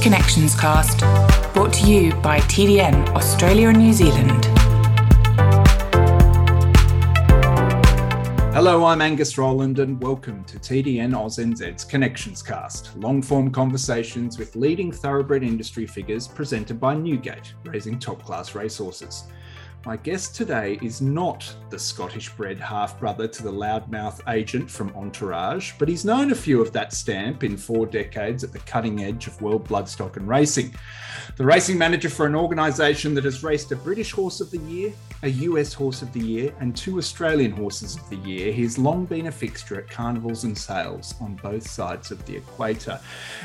Connections Cast, brought to you by TDN Australia and New Zealand. Hello, I'm Angus Rowland, and welcome to TDN Oz NZ's Connections Cast, long form conversations with leading thoroughbred industry figures presented by Newgate, raising top class racehorses. My guest today is not the Scottish bred half brother to the loudmouth agent from Entourage, but he's known a few of that stamp in four decades at the cutting edge of world bloodstock and racing. The racing manager for an organisation that has raced a British Horse of the Year, a US Horse of the Year, and two Australian Horses of the Year, he's long been a fixture at carnivals and sales on both sides of the equator.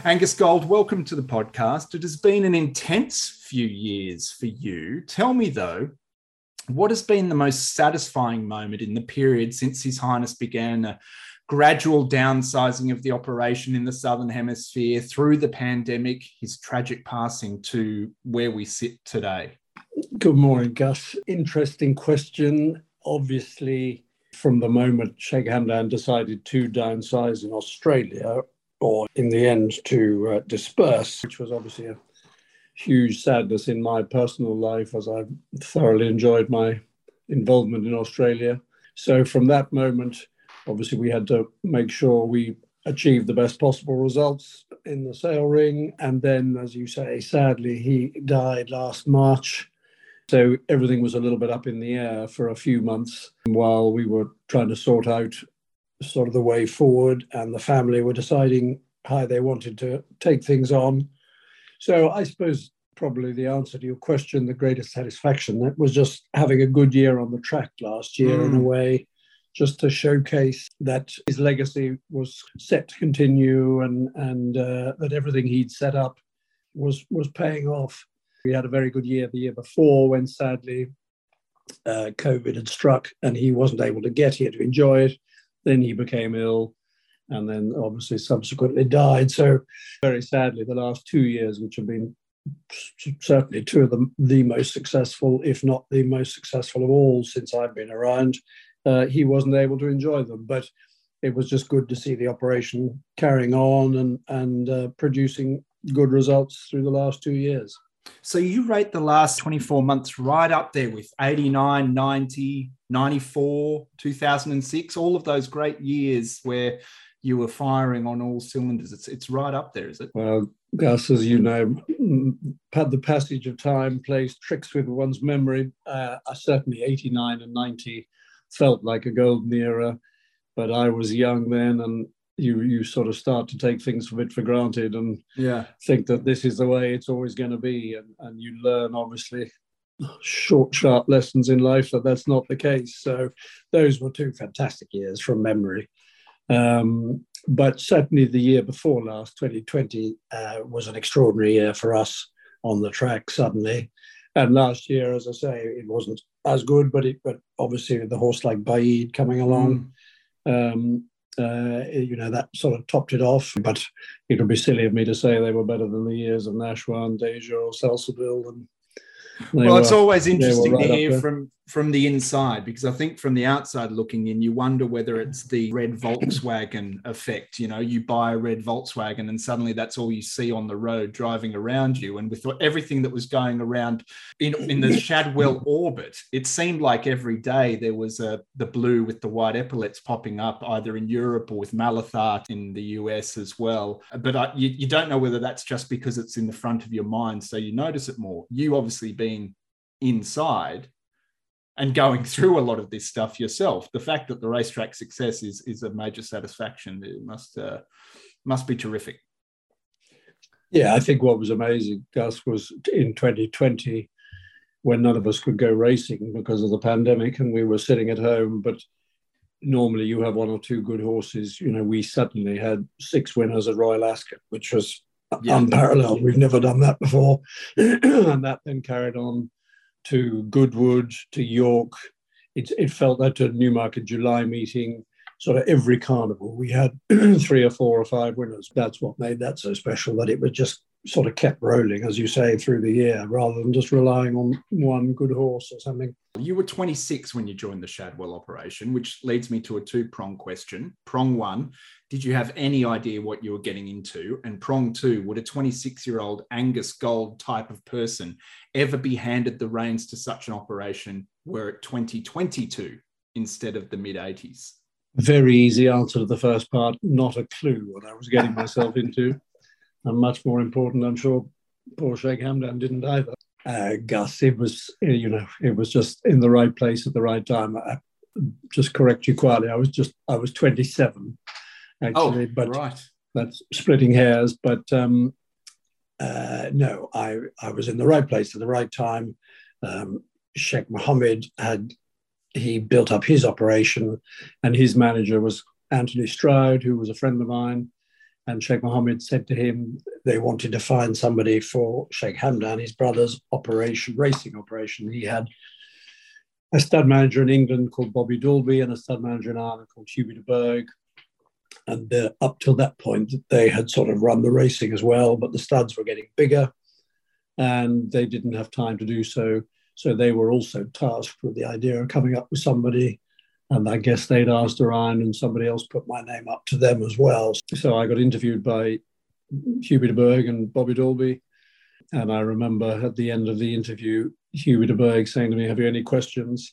Angus Gold, welcome to the podcast. It has been an intense few years for you. Tell me, though, what has been the most satisfying moment in the period since His Highness began a gradual downsizing of the operation in the Southern Hemisphere through the pandemic, his tragic passing to where we sit today? Good morning, Gus. Interesting question. Obviously, from the moment Sheikh Hamdan decided to downsize in Australia, or in the end to uh, disperse, which was obviously a huge sadness in my personal life as I've thoroughly enjoyed my involvement in Australia. So from that moment, obviously we had to make sure we achieved the best possible results in the sale ring. And then, as you say, sadly, he died last March. So everything was a little bit up in the air for a few months while we were trying to sort out sort of the way forward and the family were deciding how they wanted to take things on. So I suppose probably the answer to your question, the greatest satisfaction, that was just having a good year on the track last year mm. in a mm. way, just to showcase that his legacy was set to continue and and uh, that everything he'd set up was was paying off. We had a very good year the year before when sadly uh, COVID had struck and he wasn't able to get here to enjoy it. Then he became ill and then obviously subsequently died. So, very sadly, the last two years, which have been certainly two of the, the most successful, if not the most successful of all since I've been around, uh, he wasn't able to enjoy them. But it was just good to see the operation carrying on and, and uh, producing good results through the last two years. So you rate the last 24 months right up there with 89, 90, 94, 2006, all of those great years where you were firing on all cylinders. It's it's right up there, is it? Well, Gus, as you know, the passage of time plays tricks with one's memory. Uh, certainly, 89 and 90 felt like a golden era, but I was young then, and you you sort of start to take things a bit for granted and yeah think that this is the way it's always going to be, and and you learn obviously short sharp lessons in life that that's not the case. So those were two fantastic years from memory. Um, but certainly the year before last, 2020, uh, was an extraordinary year for us on the track suddenly. And last year, as I say, it wasn't as good, but it, but obviously the horse like Baaeed coming along, mm. um, uh, you know, that sort of topped it off. But it would be silly of me to say they were better than the years of Nashwan and Dayjur or Salsabil and well, were, it's always interesting right to hear from from the inside because I think from the outside looking in, you wonder whether it's the red Volkswagen effect. You know, you buy a red Volkswagen and suddenly that's all you see on the road driving around you. And with everything that was going around in, in the Shadwell orbit, it seemed like every day there was a the blue with the white epaulets popping up either in Europe or with Malathaat in the US as well. But I, you, you don't know whether that's just because it's in the front of your mind, so you notice it more. You obviously being inside and going through a lot of this stuff yourself. The fact that the racetrack success is is a major satisfaction. It must uh, must be terrific. Yeah, I think what was amazing, Gus, was in 2020 when none of us could go racing because of the pandemic and we were sitting at home. But normally you have one or two good horses. You know, we suddenly had six winners at Royal Ascot, which was yeah. unparalleled. We've never done that before. and that then carried on to Goodwood, to York. It, it felt that to Newmarket July meeting, sort of every carnival, we had three or four or five winners. That's what made that so special, that it was just sort of kept rolling, as you say, through the year rather than just relying on one good horse or something. You were 26 when you joined the Shadwell operation, which leads me to a two prong question. Prong one, did you have any idea what you were getting into? And prong two, would a 26 year old Angus Gold type of person ever be handed the reins to such an operation were it 2022 instead of the mid 80s? Very easy answer to the first part. Not a clue what I was getting myself into. And much more important, I'm sure poor Sheikh Hamdan didn't either. Uh, Gus, it was, you know, it was just in the right place at the right time. I, just correct you quietly. I was just, I was 27 actually, oh, but right. that's splitting hairs. But um, uh, no, I, I was in the right place at the right time. Um, Sheikh Mohammed had he built up his operation, and his manager was Anthony Stroud, who was a friend of mine. And Sheikh Mohammed said to him they wanted to find somebody for Sheikh Hamdan, his brother's operation, racing operation. He had a stud manager in England called Bobby Dalby and a stud manager in Ireland called Hubie de Burgh. And uh, up till that point, they had sort of run the racing as well, but the studs were getting bigger and they didn't have time to do so. So they were also tasked with the idea of coming up with somebody. And I guess they'd asked around and somebody else put my name up to them as well. So I got interviewed by Hubie de Burgh and Bobby Dalby. And I remember at the end of the interview, Hubie de Burgh saying to me, Have you any questions?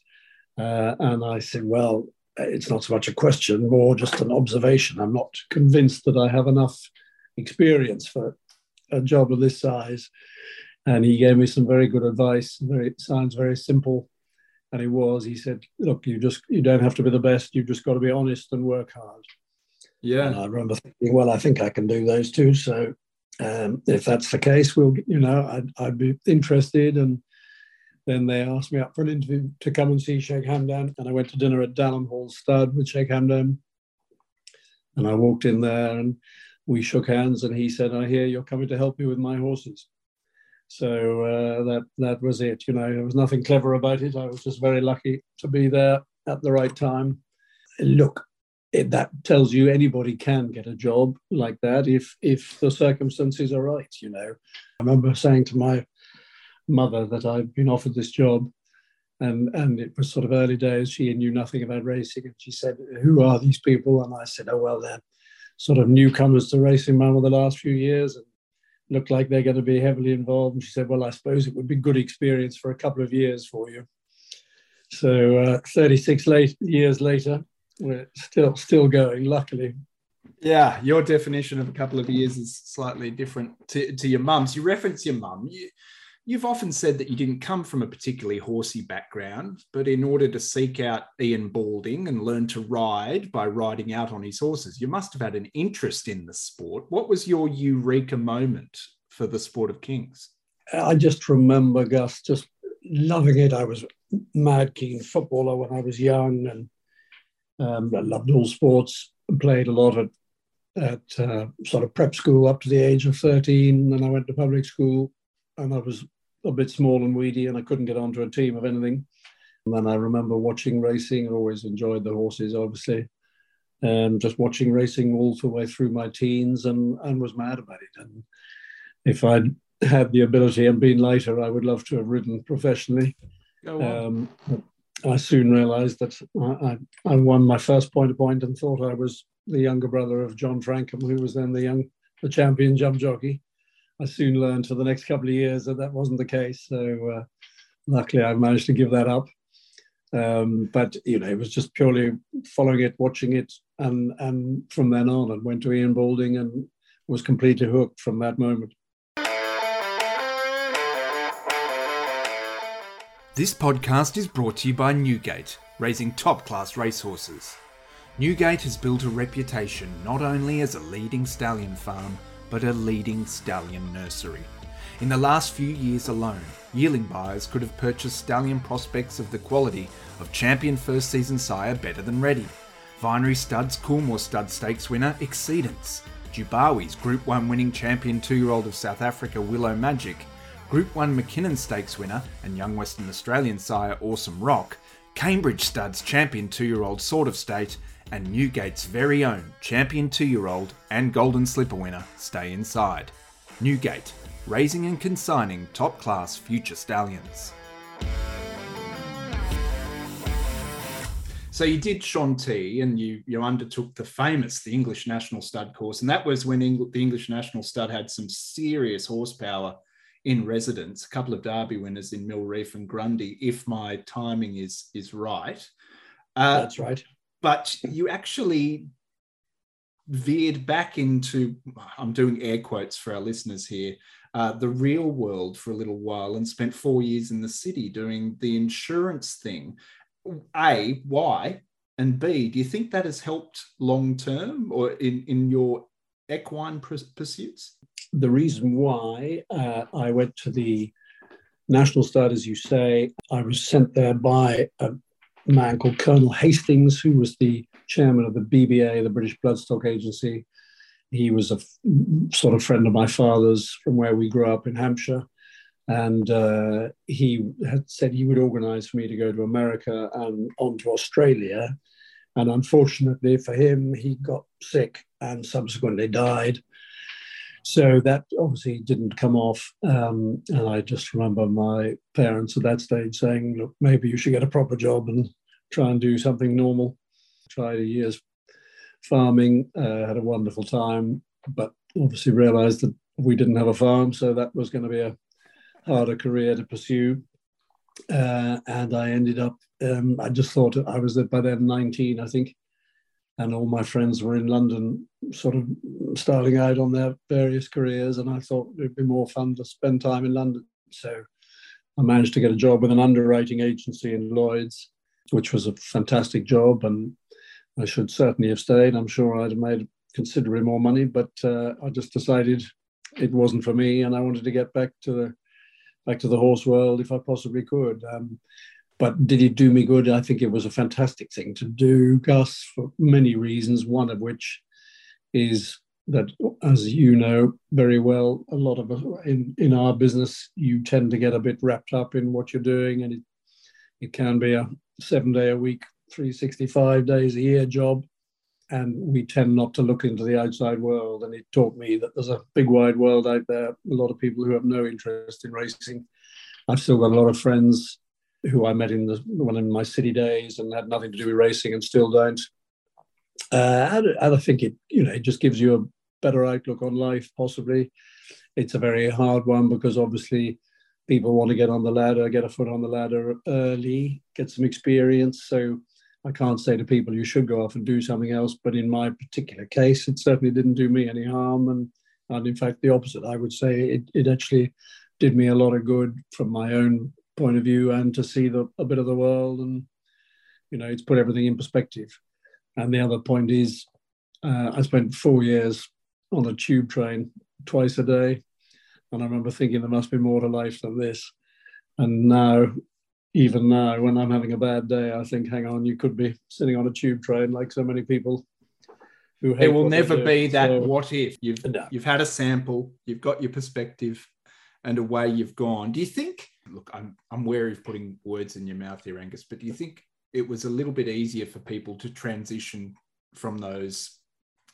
Uh, and I said, Well, it's not so much a question, more just an observation. I'm not convinced that I have enough experience for a job of this size and he gave me some very good advice. Very sounds very simple, and it was. He said, "Look, you just you don't have to be the best. You've just got to be honest and work hard." Yeah. And I remember thinking, well, I think I can do those two. So um, if that's the case, we'll you know I'd, I'd be interested. And then they asked me up for an interview to come and see Sheikh Hamdan, and I went to dinner at Dalham Hall Stud with Sheikh Hamdan. And I walked in there and we shook hands, and he said, "I hear you're coming to help me with my horses." So uh, that that was it. You know, there was nothing clever about it. I was just very lucky to be there at the right time. Look, it, that tells you anybody can get a job like that if if the circumstances are right. You know, I remember saying to my mother that I've been offered this job, and and it was sort of early days. She knew nothing about racing, and she said, "Who are these people?" And I said, "Oh well, they're sort of newcomers to racing, mum over the last few years." And look like they're going to be heavily involved. And she said, Well, I suppose it would be good experience for a couple of years for you. So uh, 36 late, years later, we're still still going, luckily. Yeah, your definition of a couple of years is slightly different to, to your mum's. You reference your mum. You, You've often said that you didn't come from a particularly horsey background, but in order to seek out Ian Balding and learn to ride by riding out on his horses, you must have had an interest in the sport. What was your eureka moment for the sport of kings? I just remember Gus just loving it. I was mad keen footballer when I was young, and um, I loved all sports. And played a lot at at uh, sort of prep school up to the age of thirteen. Then I went to public school, and I was a bit small and weedy, and I couldn't get onto a team of anything. And then I remember watching racing. I always enjoyed the horses, obviously, and just watching racing all the way through my teens, and and was mad about it. And if I'd had the ability and been later, I would love to have ridden professionally. Um, I soon realised that I, I, won my first point to point and thought I was the younger brother of John Francome, who was then the young, the champion jump jockey. I soon learned for the next couple of years that that wasn't the case. So uh, luckily, I managed to give that up. Um, but you know, it was just purely following it, watching it, and and from then on, I went to Ian Balding and was completely hooked from that moment. This podcast is brought to you by Newgate, raising top class racehorses. Newgate has built a reputation not only as a leading stallion farm but a leading stallion nursery. In the last few years alone, yearling buyers could have purchased stallion prospects of the quality of champion first season sire Better Than Ready, Vinery Studs Coolmore Stud Stakes winner Exceedance, Dubawi's Group 1 winning champion 2 year old of South Africa Willow Magic, Group 1 Mackinnon Stakes winner and young Western Australian sire Awesome Rock, Cambridge Studs champion 2 year old Sword of State, and Newgate's very own champion two year old and Golden Slipper winner stay inside. Newgate, raising and consigning top class future stallions. So you did T, and you you undertook the famous the English National Stud course, and that was when Eng- the English National Stud had some serious horsepower in residence. A couple of Derby winners in Mill Reef and Grundy, if my timing is is right. Uh, That's right. But you actually veered back into I'm doing air quotes for our listeners here. Uh, the real world for a little while and spent four years in the city doing the insurance thing. A, why? And B, do you think that has helped long term or in, in your equine pursuits? The reason why uh, I went to the National Stud, as you say, I was sent there by a man called Colonel Hastings, who was the chairman of the BBA, the British Bloodstock Agency. He was a f- sort of friend of my father's from where we grew up in Hampshire and uh, he had said he would organize for me to go to America and on to Australia. And unfortunately for him, he got sick and subsequently died. So that obviously didn't come off. Um, and I just remember my parents at that stage saying, look, maybe you should get a proper job and try and do something normal. Tried a year's farming, uh, had a wonderful time, but obviously realized that we didn't have a farm. So that was going to be a harder career to pursue. Uh, and I ended up, um, I just thought I was by then 19, I think, and all my friends were in London, sort of starting out on their various careers. And I thought it'd be more fun to spend time in London. So I managed to get a job with an underwriting agency in Lloyd's, which was a fantastic job. And I should certainly have stayed. I'm sure I'd have made considerably more money, but uh, I just decided it wasn't for me and I wanted to get back to the back to the horse world if I possibly could. Um, but did it do me good? I think it was a fantastic thing to do, Gus, for many reasons. One of which is that, as you know very well, a lot of in in our business, you tend to get a bit wrapped up in what you're doing, and it it can be a seven day a week, 365 days a year job and we tend not to look into the outside world. And it taught me that there's a big wide world out there, a lot of people who have no interest in racing. I've still got a lot of friends who I met in the one in my city days and had nothing to do with racing and still don't. Uh, and, and I think it, you know, it just gives you a better outlook on life. Possibly, it's a very hard one because obviously people want to get on the ladder, get a foot on the ladder early, get some experience. So I can't say to people you should go off and do something else, but in my particular case, it certainly didn't do me any harm, and and in fact the opposite. I would say it it actually did me a lot of good from my own point of view, and to see the a bit of the world, and you know, it's put everything in perspective. And the other point is, uh, I spent four years on a tube train twice a day, and I remember thinking there must be more to life than this. And now even now, when I'm having a bad day, I think, hang on, you could be sitting on a tube train like so many people who There will never be that so, what if. You've, no. you've had a sample, you've got your perspective, and away you've gone. Do you think, look, I'm, I'm wary of putting words in your mouth here, Angus, but do you think it was a little bit easier for people to transition from those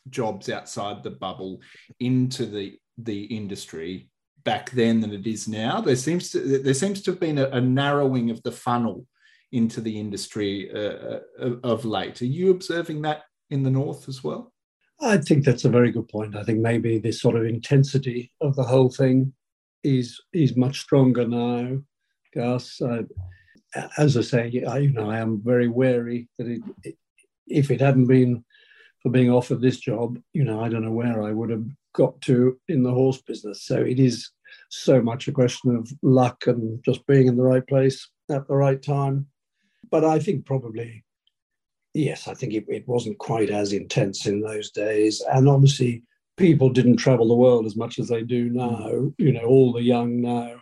jobs outside the bubble into the the industry back then than it is now. There seems to there seems to have been a, a narrowing of the funnel into the industry uh, uh of late. Are you observing that in the north as well? I think that's a very good point. I think maybe this sort of intensity of the whole thing is is much stronger now, Gus. Uh, as I say, I, you know, I am very wary that it, it, if it hadn't been for being offered this job, you know, I don't know where I would have got to in the horse business. So it is so much a question of luck and just being in the right place at the right time. But I think probably, yes, I think it, it wasn't quite as intense in those days. And obviously, people didn't travel the world as much as they do now. You know, all the young now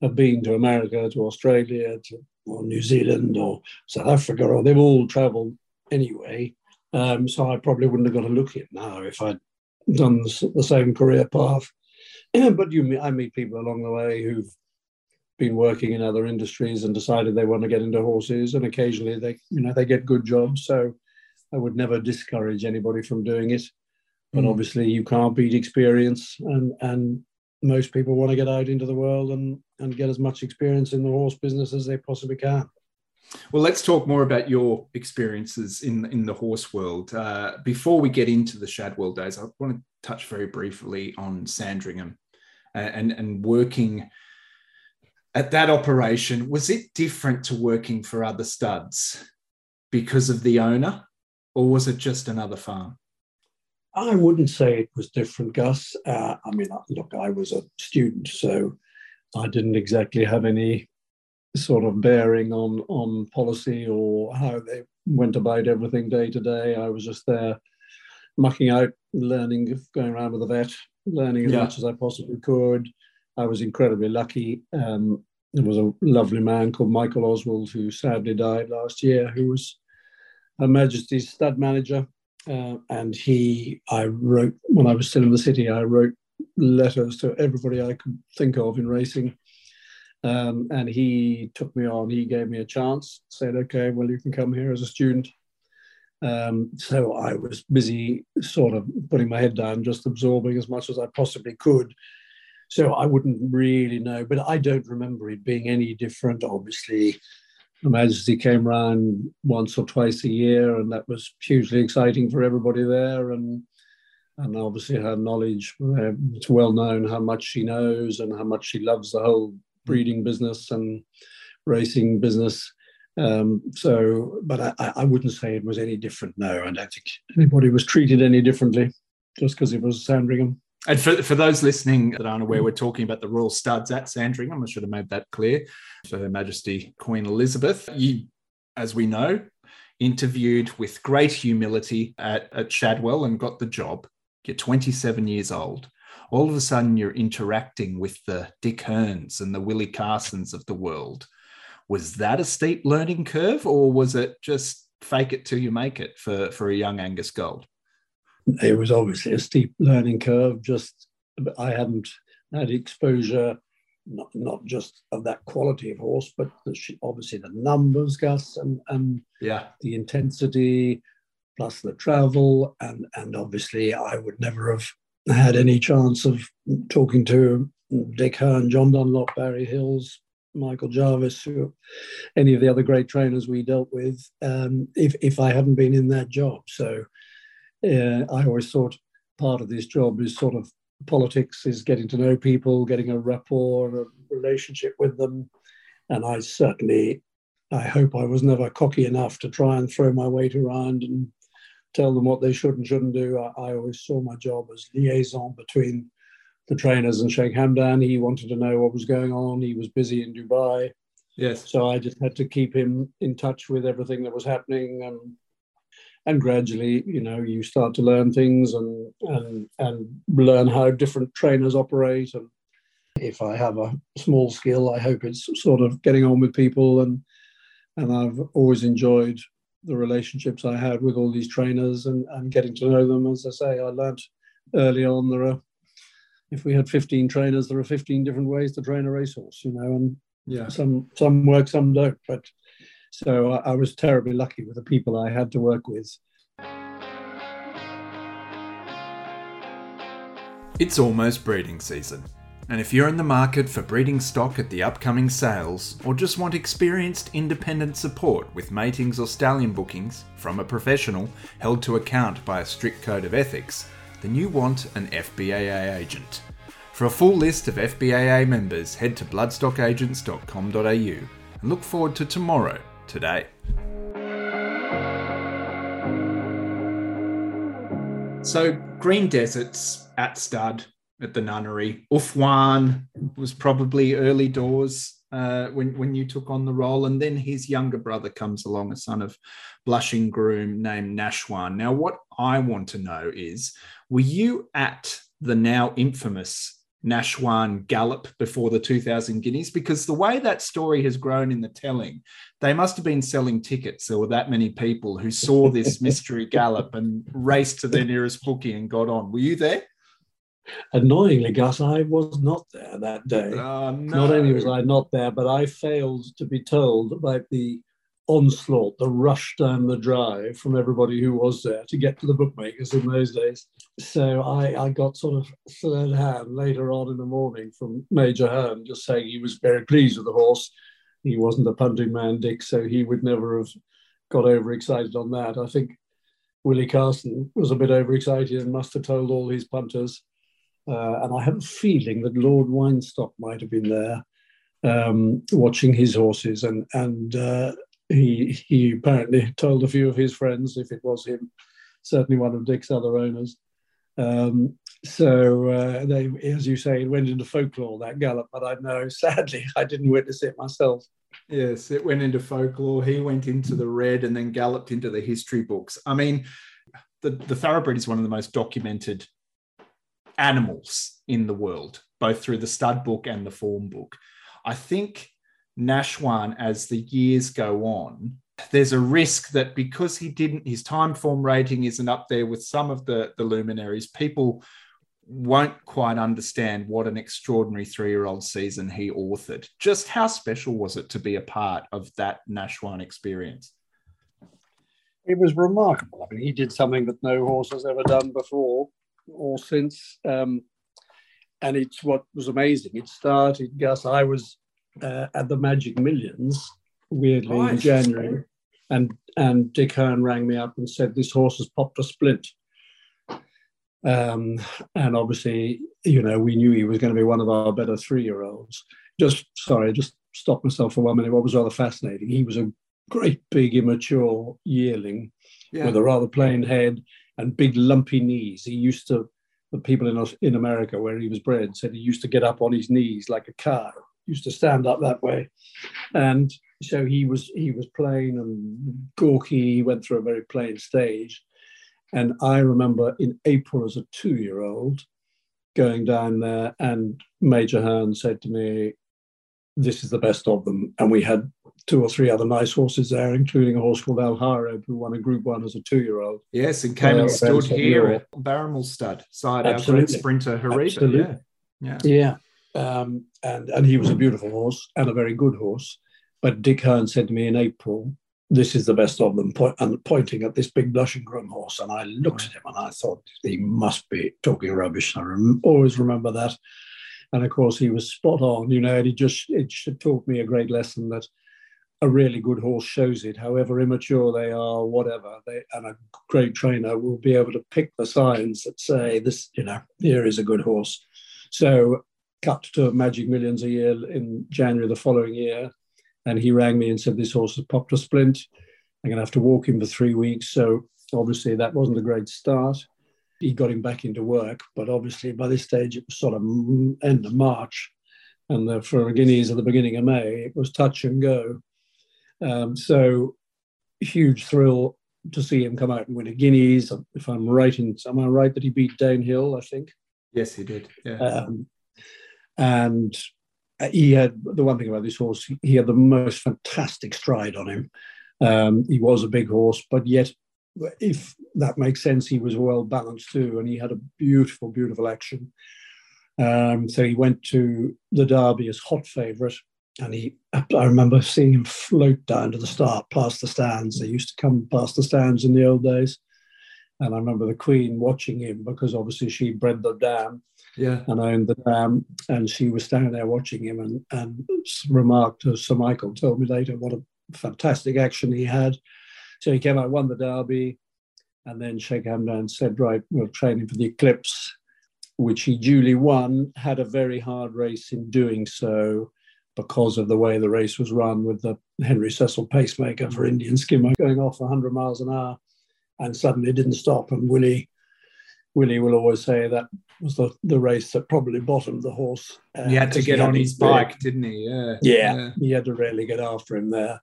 have been to America, to Australia, to or New Zealand or South Africa, or they've all traveled anyway. Um, so I probably wouldn't have got a look at now if I'd done the same career path. but you, I meet people along the way who've been working in other industries and decided they want to get into horses, and occasionally they, you know, they get good jobs. So I would never discourage anybody from doing it. But mm. obviously, you can't beat experience, and and most people want to get out into the world and, and get as much experience in the horse business as they possibly can. Well, let's talk more about your experiences in in the horse world. Uh, before we get into the Shadwell days, I want to touch very briefly on Sandringham and, and, and working at that operation. Was it different to working for other studs because of the owner, or was it just another farm? I wouldn't say it was different, Gus. Uh, I mean, look, I was a student, so I didn't exactly have any sort of bearing on on policy or how they went about everything day to day. I was just there mucking out, learning, going around with the vet, learning as yeah. much as I possibly could. I was incredibly lucky. Um, there was a lovely man called Michael Oswald who sadly died last year, who was Her Majesty's stud manager. Uh, and he, I wrote, when I was still in the city, I wrote letters to everybody I could think of in racing um, and he took me on. He gave me a chance, said, okay, well, you can come here as a student. Um, so I was busy sort of putting my head down, just absorbing as much as I possibly could. So I wouldn't really know, but I don't remember it being any different. Obviously, Her Majesty came around once or twice a year, and that was hugely exciting for everybody there. And and obviously her knowledge, uh, it's well known how much she knows and how much she loves the whole breeding business and racing business. Um, so, but I, I, wouldn't say it was any different. No, I don't think anybody was treated any differently just because it was Sandringham. And for, for those listening that aren't aware, we're talking about the Royal Studs at Sandringham. I should have made that clear. For Her Majesty Queen Elizabeth, you, as we know, interviewed with great humility at, at Shadwell and got the job. You're 27 years old all of a sudden you're interacting with the Dick Herns and the Willie Carsons of the world. Was that a steep learning curve, or was it just fake it till you make it for, for a young Angus Gold? It was obviously a steep learning curve. Just I hadn't had exposure, not, not just of that quality of horse, but the, obviously the numbers, Gus, and, and yeah, the intensity, plus the travel, and and obviously I would never have had any chance of talking to Dick Hern, John Dunlop, Barry Hills, Michael Jarvis, who, any of the other great trainers we dealt with, um, if, if I hadn't been in that job. So uh, I always thought part of this job is sort of politics, is getting to know people, getting a rapport, a relationship with them. And I certainly, I hope I was never cocky enough to try and throw my weight around and tell them what they should and shouldn't do. I, I always saw my job as liaison between the trainers and Sheikh Hamdan. He wanted to know what was going on. He was busy in Dubai. Yes. So I just had to keep him in touch with everything that was happening and and gradually, you know, you start to learn things and and and learn how different trainers operate. And if I have a small skill, I hope it's sort of getting on with people and and I've always enjoyed the relationships I had with all these trainers and, and getting to know them. As I say, I learned early on there are, if we had 15 trainers, there are 15 different ways to train a racehorse, you know, and yeah, some some work, some don't. But so I, I was terribly lucky with the people I had to work with. It's almost breeding season. And if you're in the market for breeding stock at the upcoming sales, or just want experienced independent support with matings or stallion bookings from a professional held to account by a strict code of ethics, then you want an FBAA agent. For a full list of FBAA members, head to bloodstockagents.com.au and look forward to tomorrow today. So, Green Deserts at Stud at the nunnery. Unfuwain was probably early doors uh, when when you took on the role, and then his younger brother comes along, a son of blushing groom named Nashwan. Now, what I want to know is, were you at the now infamous Nashwan Gallop before the 2000 Guineas? Because the way that story has grown in the telling, they must have been selling tickets. There were that many people who saw this mystery gallop and raced to their nearest bookie and got on. Were you there? Annoyingly, Gus, I was not there that day. Oh, no. Not only was I not there, but I failed to be told about the onslaught, the rush down the drive from everybody who was there to get to the bookmakers in those days. So I, I got sort of third hand later on in the morning from Major Hern just saying he was very pleased with the horse. He wasn't a punting man, Dick, so he would never have got overexcited on that. I think Willie Carson was a bit overexcited and must have told all his punters. Uh, and I have a feeling that Lord Weinstock might have been there um, watching his horses, and and uh, he he apparently told a few of his friends, if it was him, certainly one of Dick's other owners. Um, so uh, they, as you say, it went into folklore that gallop, but I know sadly I didn't witness it myself. Yes, it went into folklore. He went into the red and then galloped into the history books. I mean, the, the thoroughbred is one of the most documented animals in the world, both through the stud book and the form book. I think Nashwan, as the years go on, there's a risk that because he didn't, his Timeform rating isn't up there with some of the, the luminaries, people won't quite understand what an extraordinary three year old season he authored. Just how special was it to be a part of that Nashwan experience? It was remarkable. I mean, he did something that no horse has ever done before or since. Um, and it's what was amazing. It started, Gus, I was uh, at the Magic Millions, weirdly, in January. And, and Dick Hern rang me up and said, This horse has popped a splint. Um, and obviously, you know, we knew he was going to be one of our better three year olds. Just, sorry, just stop myself for one minute. What was rather fascinating, he was a great big immature yearling yeah. with a rather plain head and big lumpy knees. He used to, the people in, in America where he was bred said he used to get up on his knees like a cow used to stand up that way, and so he was he was plain and gawky. He went through a very plain stage, and I remember in April as a two-year-old going down there, and Major Hern said to me, "This is the best of them," and we had two or three other nice horses there, including a horse called Alhara, who won a Group One as a two-year-old. Yes, and came uh, and stood here at Barrowmill Stud side Absolutely. our great sprinter Harita. Absolutely. Yeah. Yeah. yeah. Um, and, and he was a beautiful horse and a very good horse. But Dick Hern said to me in April, this is the best of them, point, and pointing at this big blushing groom horse. And I looked at him and I thought, he must be talking rubbish. I rem- always remember that. And of course, he was spot on, you know, and he just, it taught me a great lesson that a really good horse shows it, however immature they are, whatever. They, and a great trainer will be able to pick the signs that say, this, you know, here is a good horse. So cut to Magic Millions a year in January the following year. And he rang me and said, This horse has popped a splint. I'm going to have to walk him for three weeks. So obviously, that wasn't a great start. He got him back into work. But obviously, by this stage, it was sort of end of March. And the, for a Guineas at the beginning of May, it was touch and go. Um, so, huge thrill to see him come out and win a Guineas. If I'm right in, am I right that he beat Danehill? I think. Yes, he did. Yeah. Um, and he had the one thing about this horse, he had the most fantastic stride on him. Um, he was a big horse, but yet, if that makes sense, he was well balanced too, and he had a beautiful, beautiful action. Um, so he went to the Derby as hot favourite, and he. I remember seeing him float down to the start, past the stands. They used to come past the stands in the old days, and I remember the Queen watching him because obviously she bred the dam yeah. and owned the dam. Um, and she was standing there watching him and, and remarked to Sir Michael, told me later what a fantastic action he had. So he came out, won the Derby, and then Sheikh Hamdan said, Right, we'll train him for the Eclipse, which he duly won, had a very hard race in doing so because of the way the race was run with the Henry Cecil pacemaker for Indian skimmer going off 100 miles an hour and suddenly didn't stop. And Willie Willie will always say that was the, the race that probably bottomed the horse. Uh, he had to get on his bike, didn't he? Yeah. yeah. yeah. he had to really get after him there.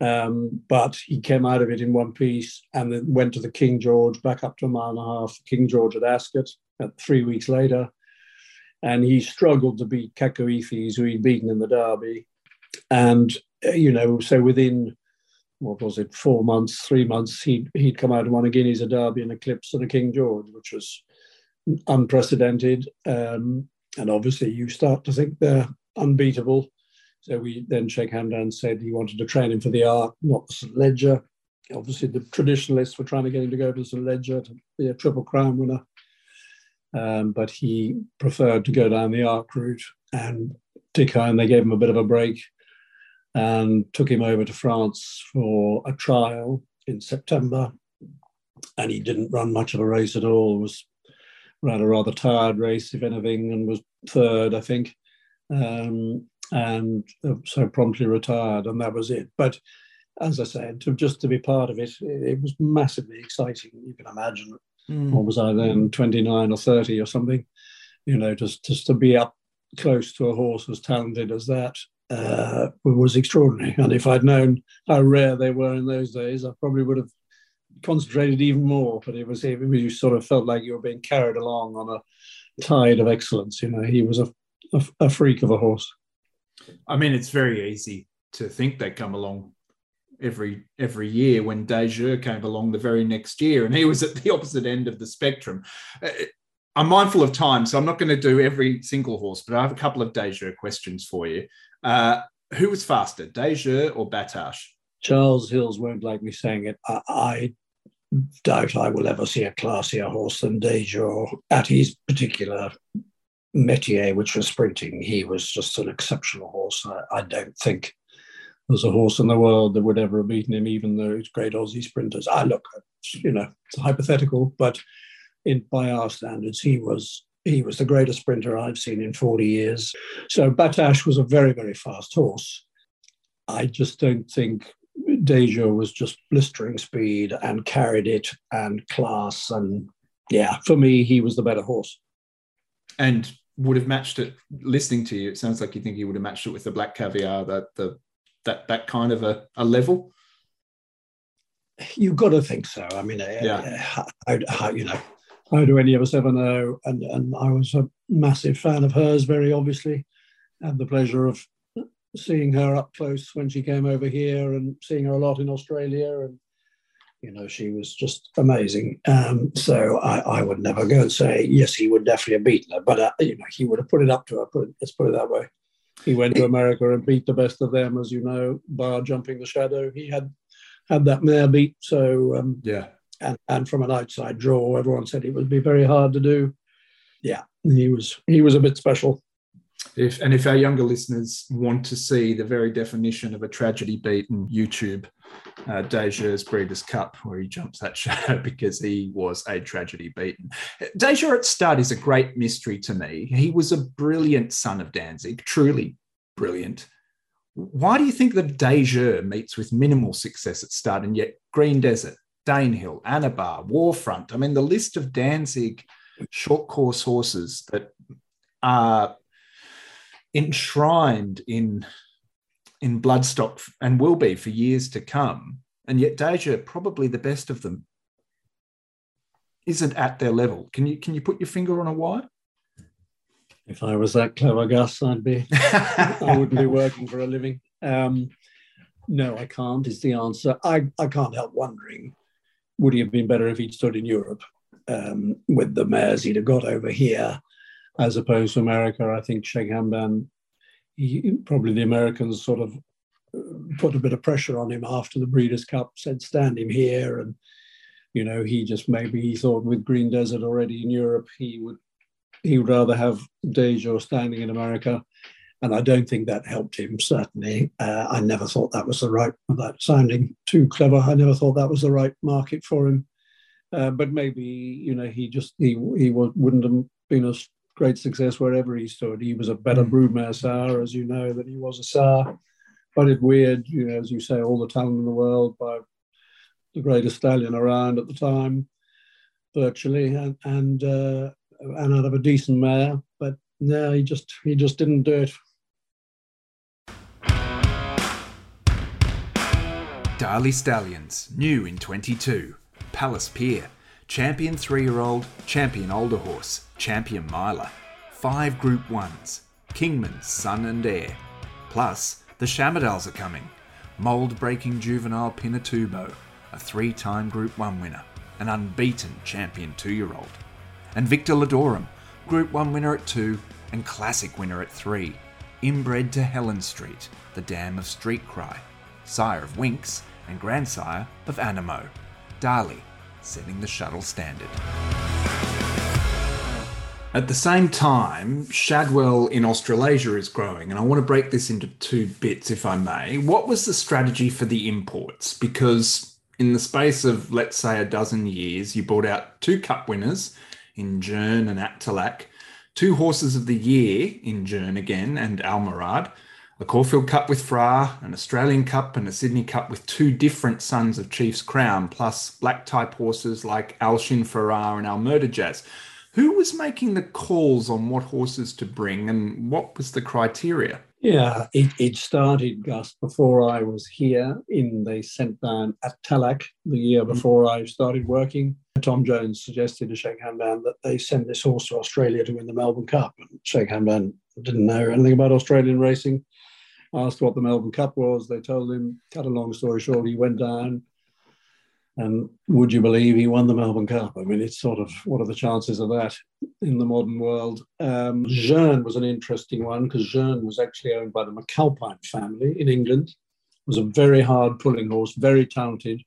Um, but he came out of it in one piece and then went to the King George, back up to a mile and a half, King George at Ascot, at three weeks later. And he struggled to beat Cacoethes, who he'd beaten in the Derby. And, uh, you know, so within what was it, four months, three months, he'd, he'd come out and won a Guineas, a Derby, and Eclipse and a King George, which was unprecedented. Um, and obviously, you start to think they're unbeatable. So we then Sheikh Hamdan said he wanted to train him for the Arc, not the St. Leger. Obviously, the traditionalists were trying to get him to go to St. Leger to be a Triple Crown winner. Um, but he preferred to go down the Arc route. And and they gave him a bit of a break and took him over to France for a trial in September. And he didn't run much of a race at all. Was ran a rather tired race, if anything, and was third, I think. Um, and uh, so promptly retired, and that was it. But as I said, to just to be part of it, it, it was massively exciting. You can imagine. Mm. What was I then, 29 or 30 or something? You know, just just to be up close to a horse as talented as that uh, was extraordinary. And if I'd known how rare they were in those days, I probably would have concentrated even more. But it was you sort of felt like you were being carried along on a tide of excellence. You know, he was a, a, a freak of a horse. I mean, it's very easy to think they come along every every year when Dayjur came along the very next year and he was at the opposite end of the spectrum. Uh, I'm mindful of time, so I'm not going to do every single horse, but I have a couple of Dayjur questions for you. Uh, who was faster, Dayjur or Battaash? Charles Hills won't like me saying it. I, I doubt I will ever see a classier horse than Dayjur at his particular métier, which was sprinting. He was just an exceptional horse. I, I don't think there's a horse in the world that would ever have beaten him, even those great Aussie sprinters. I look, you know, it's hypothetical, but in by our standards, he was he was the greatest sprinter I've seen in 40 years. So Battaash was a very, very fast horse. I just don't think Dayjur was just blistering speed and carried it and class. And yeah, for me, he was the better horse. And would have matched it. Listening to you, it sounds like you think he would have matched it with the Black Caviar, that the that that kind of a, a level. You've got to think so. I mean, yeah. how, how, you know, how do any of us ever know? And and I was a massive fan of hers, very obviously. Had the pleasure of seeing her up close when she came over here, and seeing her a lot in Australia, and you know, she was just amazing. Um, so I, I, would never go and say, yes, he would definitely have beaten her, but, uh, you know, he would have put it up to her. Put it, let's put it that way. He went to America and beat the best of them, as you know, bar jumping the shadow. He had had that mare beat. So, um, yeah. And, and from an outside draw, everyone said it would be very hard to do. Yeah, he was he was a bit special. If, and if our younger listeners want to see the very definition of a tragedy beaten YouTube, uh, Dayjur' Breeders' Cup, where he jumps that shadow because he was a tragedy beaten. Dayjur at start is a great mystery to me. He was a brilliant son of Danzig, truly brilliant. Why do you think that Dayjur meets with minimal success at start and yet Green Desert, Danehill, Anabaa, Warfront? I mean, the list of Danzig short course horses that are enshrined in in bloodstock and will be for years to come. And yet Dayjur, probably the best of them, isn't at their level. Can you can you put your finger on a why? If I was that clever, Gus, I'd be I wouldn't be working for a living. Um, no, I can't. Is the answer. I, I can't help wondering, would he have been better if he'd stood in Europe um, with the mares he'd have got over here, as opposed to America? I think Sheikh Hamdan he, probably the Americans sort of uh, put a bit of pressure on him after the Breeders' Cup, said stand him here, and you know he just maybe he thought with Green Desert already in Europe he would he would rather have Dayjur standing in America, and I don't think that helped him. Certainly, uh, I never thought that was the right without sounding too clever. I never thought that was the right market for him. Uh, but maybe you know he just he he wouldn't have been a great success wherever he stood. He was a better mm. broodmare sire, as you know, than he was a sire. But it weird, you know, as you say, all the talent in the world by the greatest stallion around at the time, virtually, and and, uh, and out of a decent mare. But no, he just he just didn't do it. Darley Stallions, new in 22. Palace Pier, champion three year old, champion older horse, champion miler, five Group 1s, Kingman's son and heir. Plus, the Shamardals are coming. Mould breaking juvenile Pinatubo, a three time Group 1 winner, an unbeaten champion two year old. And Victor Ludorum, Group 1 winner at 2 and Classic winner at 3. inbred to Helen Street, the dam of Street Cry, sire of Winx and grandsire of Anamoe, Darley, setting the shuttle standard. At the same time, Shadwell in Australasia is growing, and I want to break this into two bits, if I may. What was the strategy for the imports? Because in the space of, let's say, a dozen years, you brought out two cup winners in Jeune and At Talaq, two horses of the year in Jeune again and Almaarad, a Caulfield Cup with Fra, an Australian Cup and a Sydney Cup with two different sons of Chief's Crown, plus black type horses like Alshin Farrar and Almurda Jazz. Who was making the calls on what horses to bring and what was the criteria? Yeah, it, it started, Gus, before I was here in they sent down At Talaq the year mm. before mm. I started working. Tom Jones suggested to Sheikh Hamdan that they send this horse to Australia to win the Melbourne Cup. And Sheikh Hamdan didn't know anything about Australian racing. Asked what the Melbourne Cup was. They told him, cut a long story short, he went down, and would you believe he won the Melbourne Cup? I mean, it's sort of what are the chances of that in the modern world? Um, Jeune was an interesting one because Jeune was actually owned by the McAlpine family in England. Was a very hard pulling horse, very talented,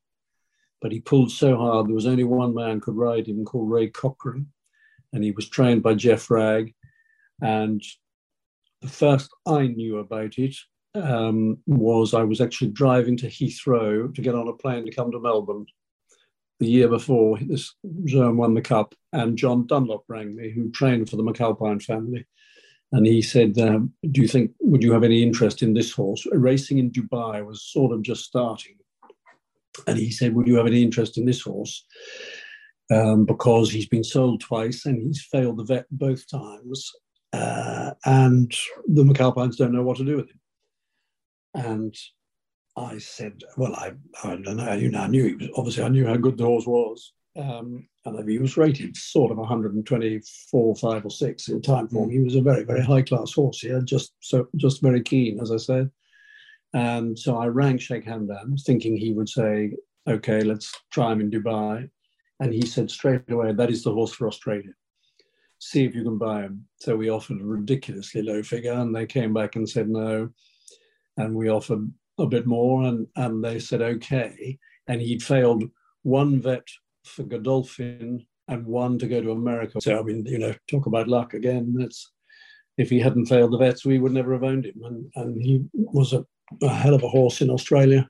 but he pulled so hard there was only one man could ride him called Ray Cochrane, and he was trained by Geoff Wragg. And the first I knew about it um, was I was actually driving to Heathrow to get on a plane to come to Melbourne the year before this Jeune won the cup, and John Dunlop rang me, who trained for the McAlpine family, and he said, um, "Do you think would you have any interest in this horse? Racing in Dubai was sort of just starting, and he said, "Would you have any interest in this horse?" Um, because he's been sold twice and he's failed the vet both times, uh, and the McAlpines don't know what to do with him. And I said, well, I, I don't know, you know, I knew he was, obviously I knew how good the horse was. Um, and he was rated sort of 124, five or six in Timeform. Mm. He was a very, very high class horse. Yeah, just so just very keen, as I said. And so I rang Sheikh Hamdan, thinking he would say, "Okay, let's try him in Dubai." And he said straight away, "That is the horse for Australia. See if you can buy him." So we offered a ridiculously low figure, and they came back and said no. And we offered a bit more, and, and they said okay. And he'd failed one vet for Godolphin and one to go to America. So I mean, you know, talk about luck again. That's if he hadn't failed the vets, we would never have owned him. And and he was a, a hell of a horse in Australia.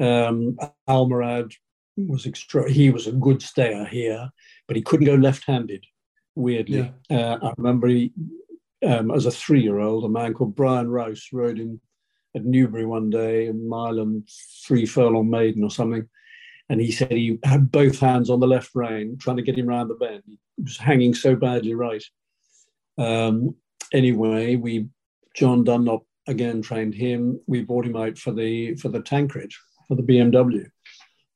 Um, Almaarad was extra. He was a good stayer here, but he couldn't go left-handed. Weirdly, yeah. uh, I remember he, um, as a three-year-old, a man called Brian Rouse rode him at Newbury one day, a mile and three furlong maiden or something. And he said he had both hands on the left rein, trying to get him round the bend. He was hanging so badly right. Um, anyway, we John Dunlop again trained him. We bought him out for the for the Tancred for the BMW.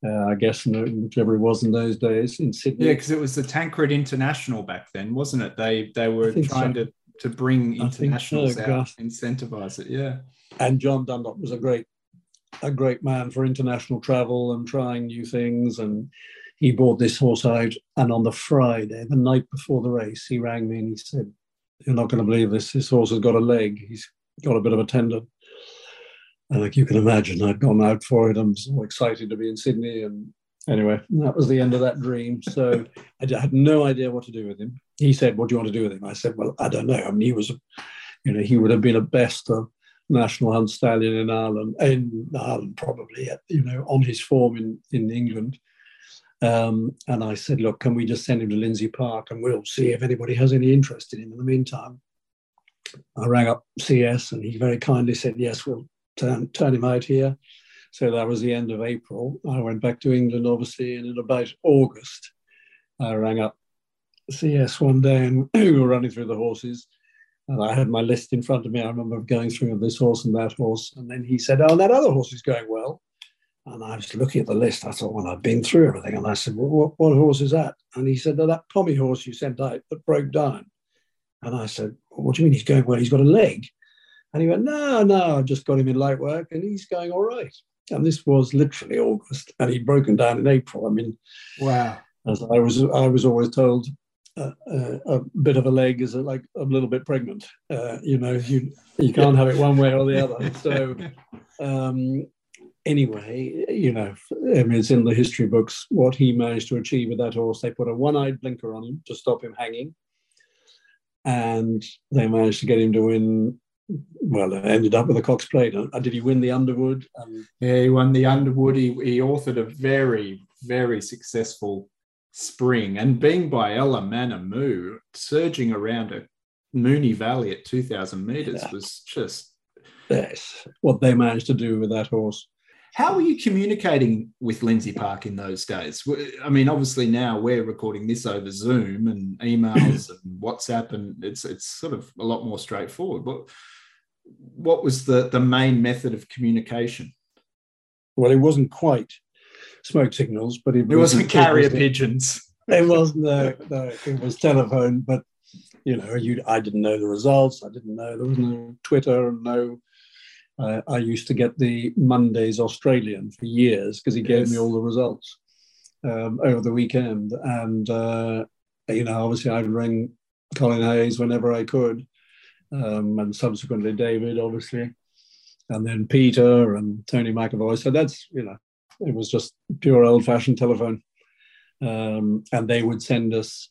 Uh, I guess whichever it was in those days in Sydney. Yeah, because it was the Tancred International back then, wasn't it? They they were trying so. to to bring internationals so, out, incentivize it. Yeah and John Dunlop was a great a great man for international travel and trying new things. And he bought this horse out. And on the Friday, the night before the race, he rang me and he said, You're not going to believe this. This horse has got a leg. He's got a bit of a tendon. And like you can imagine, I'd gone out for it. I'm so excited to be in Sydney. And anyway, that was the end of that dream. So I had no idea what to do with him. He said, What do you want to do with him? I said, Well, I don't know. I mean, he was, you know, he would have been a best national hunt stallion in Ireland, in Ireland probably, you know, on his form in, in England. Um, and I said, look, can we just send him to Lindsay Park and we'll see if anybody has any interest in him in the meantime. I rang up CS and he very kindly said, yes, we'll turn, turn him out here. So that was the end of April. I went back to England, obviously, and in about August, I rang up CS one day and we were running through the horses and I had my list in front of me. I remember going through this horse and that horse. And then he said, Oh, that other horse is going well. And I was looking at the list. I thought, Well, I've been through everything. And I said, well, what, what horse is that? And he said, oh, That Tommy horse you sent out that broke down. And I said, well, What do you mean he's going well? He's got a leg. And he went, No, no, I've just got him in light work and he's going all right. And this was literally August. And he'd broken down in April. I mean, wow. As I was, I was always told, a, bit of a leg is like a little bit pregnant. Uh, you know, you you can't have it one way or the other. So um, anyway, you know, I mean, it's in the history books what he managed to achieve with that horse. They put a one-eyed blinker on him to stop him hanging, and they managed to get him to win. Well, it ended up with a Cox Plate. Uh, did he win the Underwood? Um, yeah, he won the Underwood. He, he authored a very, very successful spring, and being by Ela-Mana-Mou, surging around a Moonee Valley at 2,000 meters yeah. was just. Yes, what they managed to do with that horse. How were you communicating with Lindsay Park in those days? I mean, obviously now we're recording this over Zoom and emails and WhatsApp, and it's it's sort of a lot more straightforward. But what was the the main method of communication? Well, it wasn't quite smoke signals, but it, it wasn't, wasn't carrier it was, pigeons. It wasn't. No, no, it was telephone, but you know, you I didn't know the results. I didn't know there was no Twitter, no uh, I used to get the Mondays Australian for years because he gave yes. me all the results um, over the weekend. And, uh, you know, obviously I'd ring Colin Hayes whenever I could, um, and subsequently David, obviously, and then Peter and Tony McAvoy. So that's, you know, it was just pure old fashioned telephone. Um, and they would send us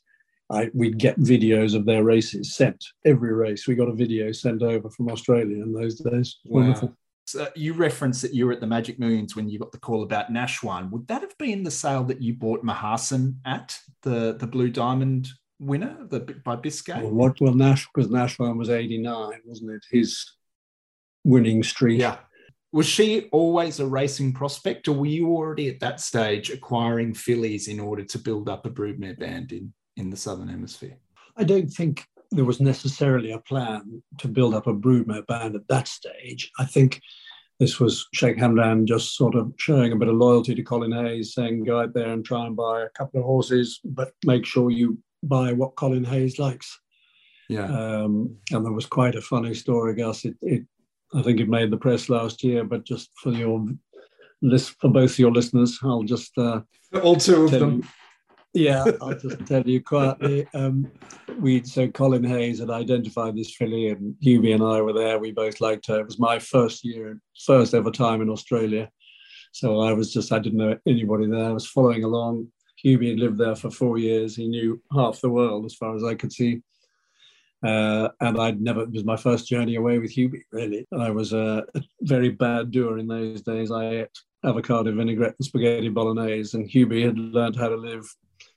I, we'd get videos of their races sent every race. We got a video sent over from Australia in those days. Wow. Wonderful. So you referenced that you were at the Magic Millions when you got the call about Nashwan. Would that have been the sale that you bought Mahaasin at the the Blue Diamond winner the, by Biscay? Well, what, well Nash because Nashwan was eighty nine, wasn't it? His winning streak. Yeah. Was she always a racing prospect, or were you already at that stage acquiring fillies in order to build up a broodmare band in in the southern hemisphere? I don't think there was necessarily a plan to build up a broodmare band at that stage. I think this was Sheikh Hamdan just sort of showing a bit of loyalty to Colin Hayes, saying go out there and try and buy a couple of horses, but make sure you buy what Colin Hayes likes. Yeah. Um, and there was quite a funny story, Gus. It, it, I think it made the press last year, but just for your list for both your listeners, I'll just uh, all two of them. You, yeah, I'll just tell you quietly. Um, we so Colin Hayes had identified this filly, and Hubie and I were there. We both liked her. It was my first year, first ever time in Australia. So I was just I didn't know anybody there. I was following along. Hubie had lived there for four years. He knew half the world as far as I could see. Uh, and I'd never, it was my first journey away with Hubie, really. I was a, a, very bad doer in those days. I ate avocado vinaigrette and spaghetti bolognese, and Hubie had learned how to live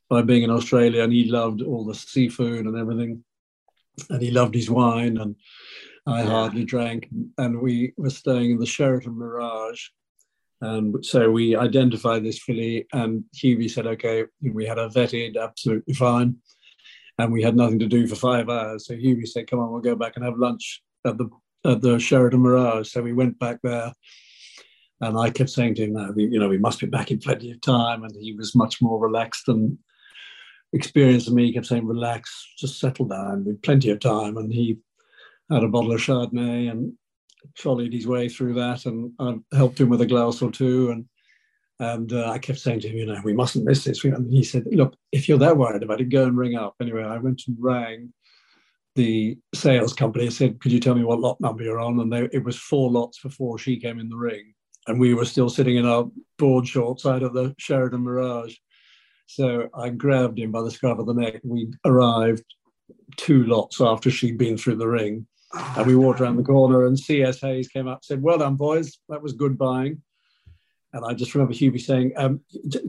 by being in Australia, and he loved all the seafood and everything, and he loved his wine, and I yeah. hardly drank. And we were staying in the Sheraton Mirage, and so we identified this filly, and Hubie said, "Okay, we had her vetted, absolutely fine." And we had nothing to do for five hours. So Hubie said, "Come on, we'll go back and have lunch at the at the Sheraton Mirage." So we went back there, and I kept saying to him, "No, we, you know, we must be back in plenty of time." And he was much more relaxed and experienced of me, he kept saying, relax, just settle down. We've plenty of time. And he had a bottle of Chardonnay and trolleyed his way through that. And I helped him with a glass or two. And and uh, I kept saying to him, you know, we mustn't miss this. And he said, look, if you're that worried about it, go and ring up. Anyway, I went and rang the sales company. I said, could you tell me what lot number you're on? And they, it was four lots before she came in the ring. And we were still sitting in our board shorts out of the Sheraton Mirage. So I grabbed him by the scruff of the neck. We arrived two lots after she'd been through the ring. And we walked around the corner, and C.S. Hayes came up and said, Well done, boys. That was good buying. And I just remember Hubie saying, um,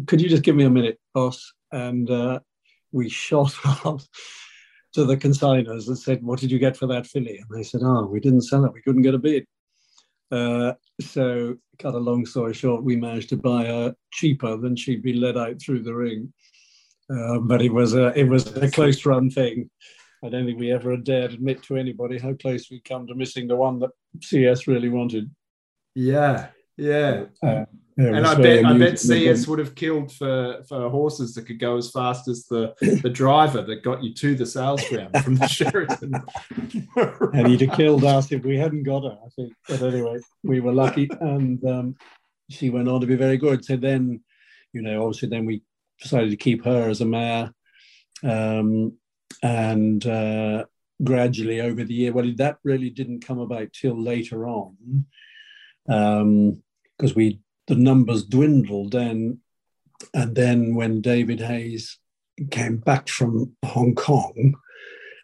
Could you just give me a minute, boss? And uh, we shot up to the consigners and said, What did you get for that filly? And they said, Oh, we didn't sell it. We couldn't get a bid. Uh, so, cut a long story short, we managed to buy her cheaper than she'd be led out through the ring. Uh, but it was a it was a close run thing. I don't think we ever dared admit to anybody how close we'd come to missing the one that CS really wanted. Yeah, yeah. And I bet I bet CS would have killed for for horses that could go as fast as the the driver that got you to the sales ground from the Sheraton. and he'd have killed us if we hadn't got her. I think. But anyway, we were lucky, and um, she went on to be very good. So then, you know, obviously, then we decided to keep her as a mare. Um, and uh, gradually over the year, well, that really didn't come about till later on, because um, we the numbers dwindled then, and then when David Hayes came back from Hong Kong,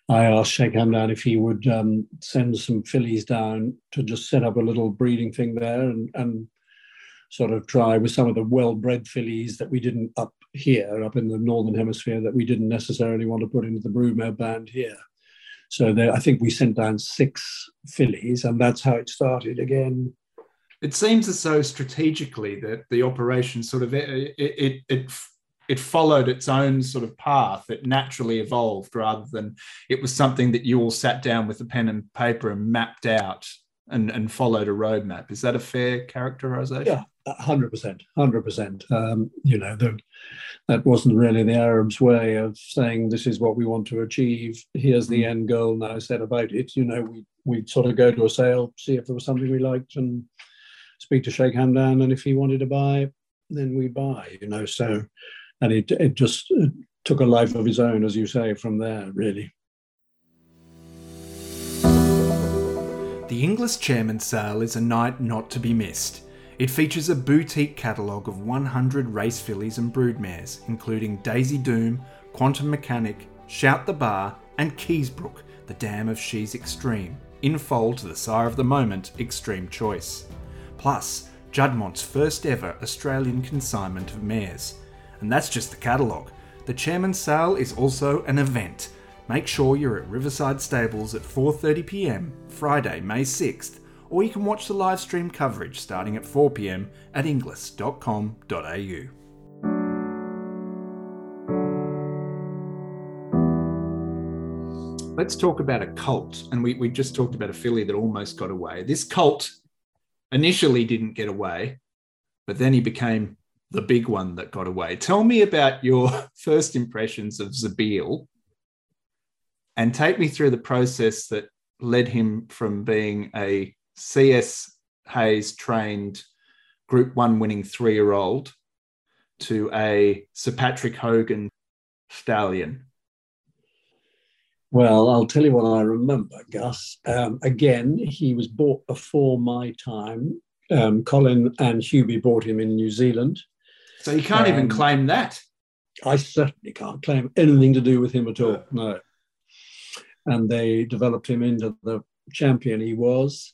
I asked Sheikh Hamdan if he would um, send some fillies down to just set up a little breeding thing there and, and sort of try with some of the well-bred fillies that we didn't up here, up in the northern hemisphere, that we didn't necessarily want to put into the broodmare band here. So there, I think we sent down six fillies, and that's how it started again. It seems as though strategically that the operation sort of it, it, it it followed its own sort of path. It naturally evolved rather than it was something that you all sat down with a pen and paper and mapped out and, and followed a roadmap. Is that a fair characterization? Yeah, hundred percent, hundred percent. Um, you know, the, that wasn't really the Arabs' way of saying this is what we want to achieve. Here's the mm. end goal. Now set about it. You know, we we'd sort of go to a sale, see if there was something we liked, and speak to Sheikh Hamdan, and if he wanted to buy, then we'd buy. You know, so and it, it just it took a life of his own, as you say, from there, really. The Inglis Chairman Sale is a night not to be missed. It features a boutique catalogue of 100 race fillies and broodmares, including Daisy Doom, Quantum Mechanic, Shout the Bar, and Keysbrook, the dam of She's Extreme, in foal to the sire of the moment, Extreme Choice. Plus, Juddmonte's first ever Australian consignment of mares, and that's just the catalogue. The chairman's sale is also an event. Make sure you're at Riverside Stables at 4:30pm Friday, May 6th, or you can watch the live stream coverage starting at 4pm at inglis.com.au. Let's talk about a cult. And we, we just talked about a filly that almost got away. This cult initially didn't get away, but then he became the big one that got away. Tell me about your first impressions of Zabeel and take me through the process that led him from being a CS Hayes trained Group One winning three year old to a Sir Patrick Hogan stallion. Well, I'll tell you what I remember, Gus. Um, again, he was bought before my time. Um, Colin and Hubie bought him in New Zealand. So you can't um, even claim that. I certainly can't claim anything to do with him at all. No. And they developed him into the champion he was.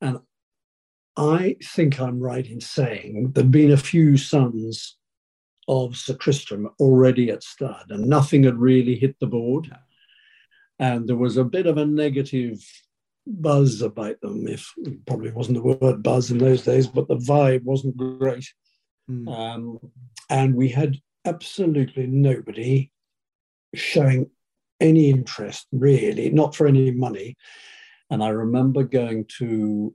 And I think I'm right in saying there'd been a few sons of Sir Tristram already at stud, and nothing had really hit the board. And there was a bit of a negative buzz about them, if probably wasn't the word buzz in those days, but the vibe wasn't great. Mm. Um, and we had absolutely nobody showing any interest, really, not for any money. And I remember going to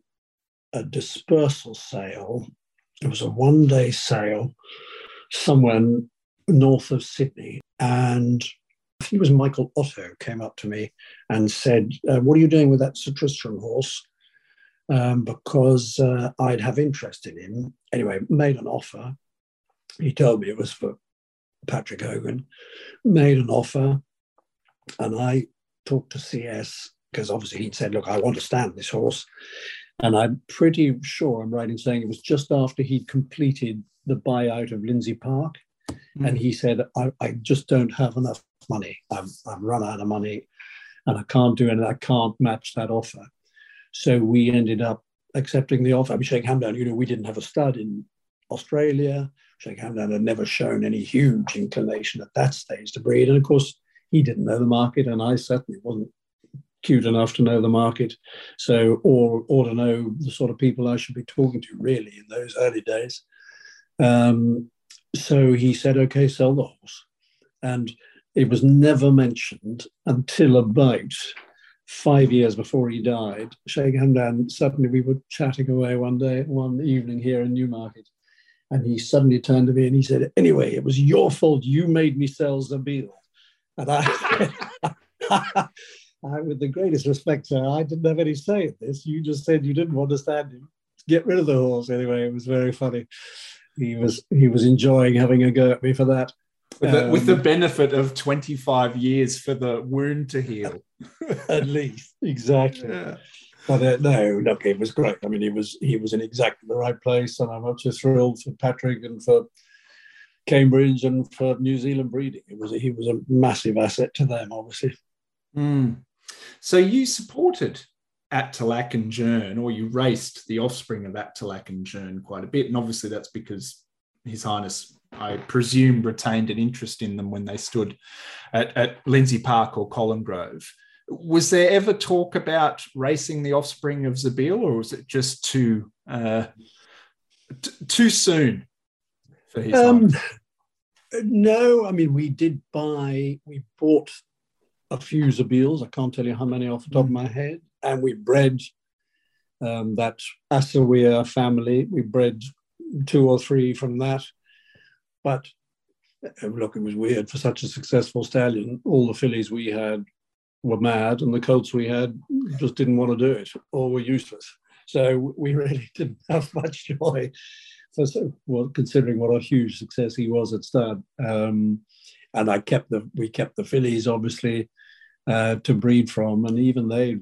a dispersal sale. It was a one day sale somewhere north of Sydney. And I think it was Michael Otto came up to me and said, uh, What are you doing with that Sir Tristram horse? um, because uh, I'd have interest in him. Anyway, made an offer. He told me it was for Patrick Hogan. Made an offer, and I talked to CS because obviously he'd said, "Look, I want to stand this horse," and I'm pretty sure I'm right in saying it was just after he'd completed the buyout of Lindsay Park, mm. and he said, I, "I just don't have enough money. I've, I've run out of money." And I can't do it. I can't match that offer. So we ended up accepting the offer. I mean, Sheikh Hamdan, you know, we didn't have a stud in Australia. Sheikh Hamdan had never shown any huge inclination at that stage to breed. And of course, he didn't know the market, and I certainly wasn't cute enough to know the market. So, or, or to know the sort of people I should be talking to really in those early days. Um, so he said, okay, sell the horse. And it was never mentioned until about five years before he died, Sheikh Hamdan, suddenly we were chatting away one day, one evening here in Newmarket. And he suddenly turned to me and he said, Anyway, it was your fault. You made me sell Zabeel. And I, I, with the greatest respect, sir, I didn't have any say in this. You just said you didn't want to stand him. Get rid of the horse. Anyway, it was very funny. He was he was enjoying having a go at me for that. With the, um, with the benefit of 25 years for the wound to heal. at least, exactly. Yeah. But uh, no, look, it was great. I mean, he was he was in exactly the right place, and I'm just thrilled for Patrick and for Cambridge and for New Zealand breeding. It was he was a massive asset to them, obviously. Mm. So you supported At Talaq and Jeune, or you raced the offspring of At Talaq and Jeune quite a bit, and obviously that's because His Highness, I presume, retained an interest in them when they stood at, at Lindsay Park or Colin Grove was there ever talk about racing the offspring of Zabeel, or was it just too uh, t- too soon for his? Um, no, I mean we did buy, we bought a few Zabeels. I can't tell you how many off the top of my head, and we bred um, that Assawir family. We bred two or three from that, but uh, look, it was weird for such a successful stallion. All the fillies we had were mad, and the colts we had just didn't want to do it or were useless. So we really didn't have much joy for well, considering what a huge success he was at stud. Um, and I kept the we kept the fillies obviously uh, to breed from, and even they,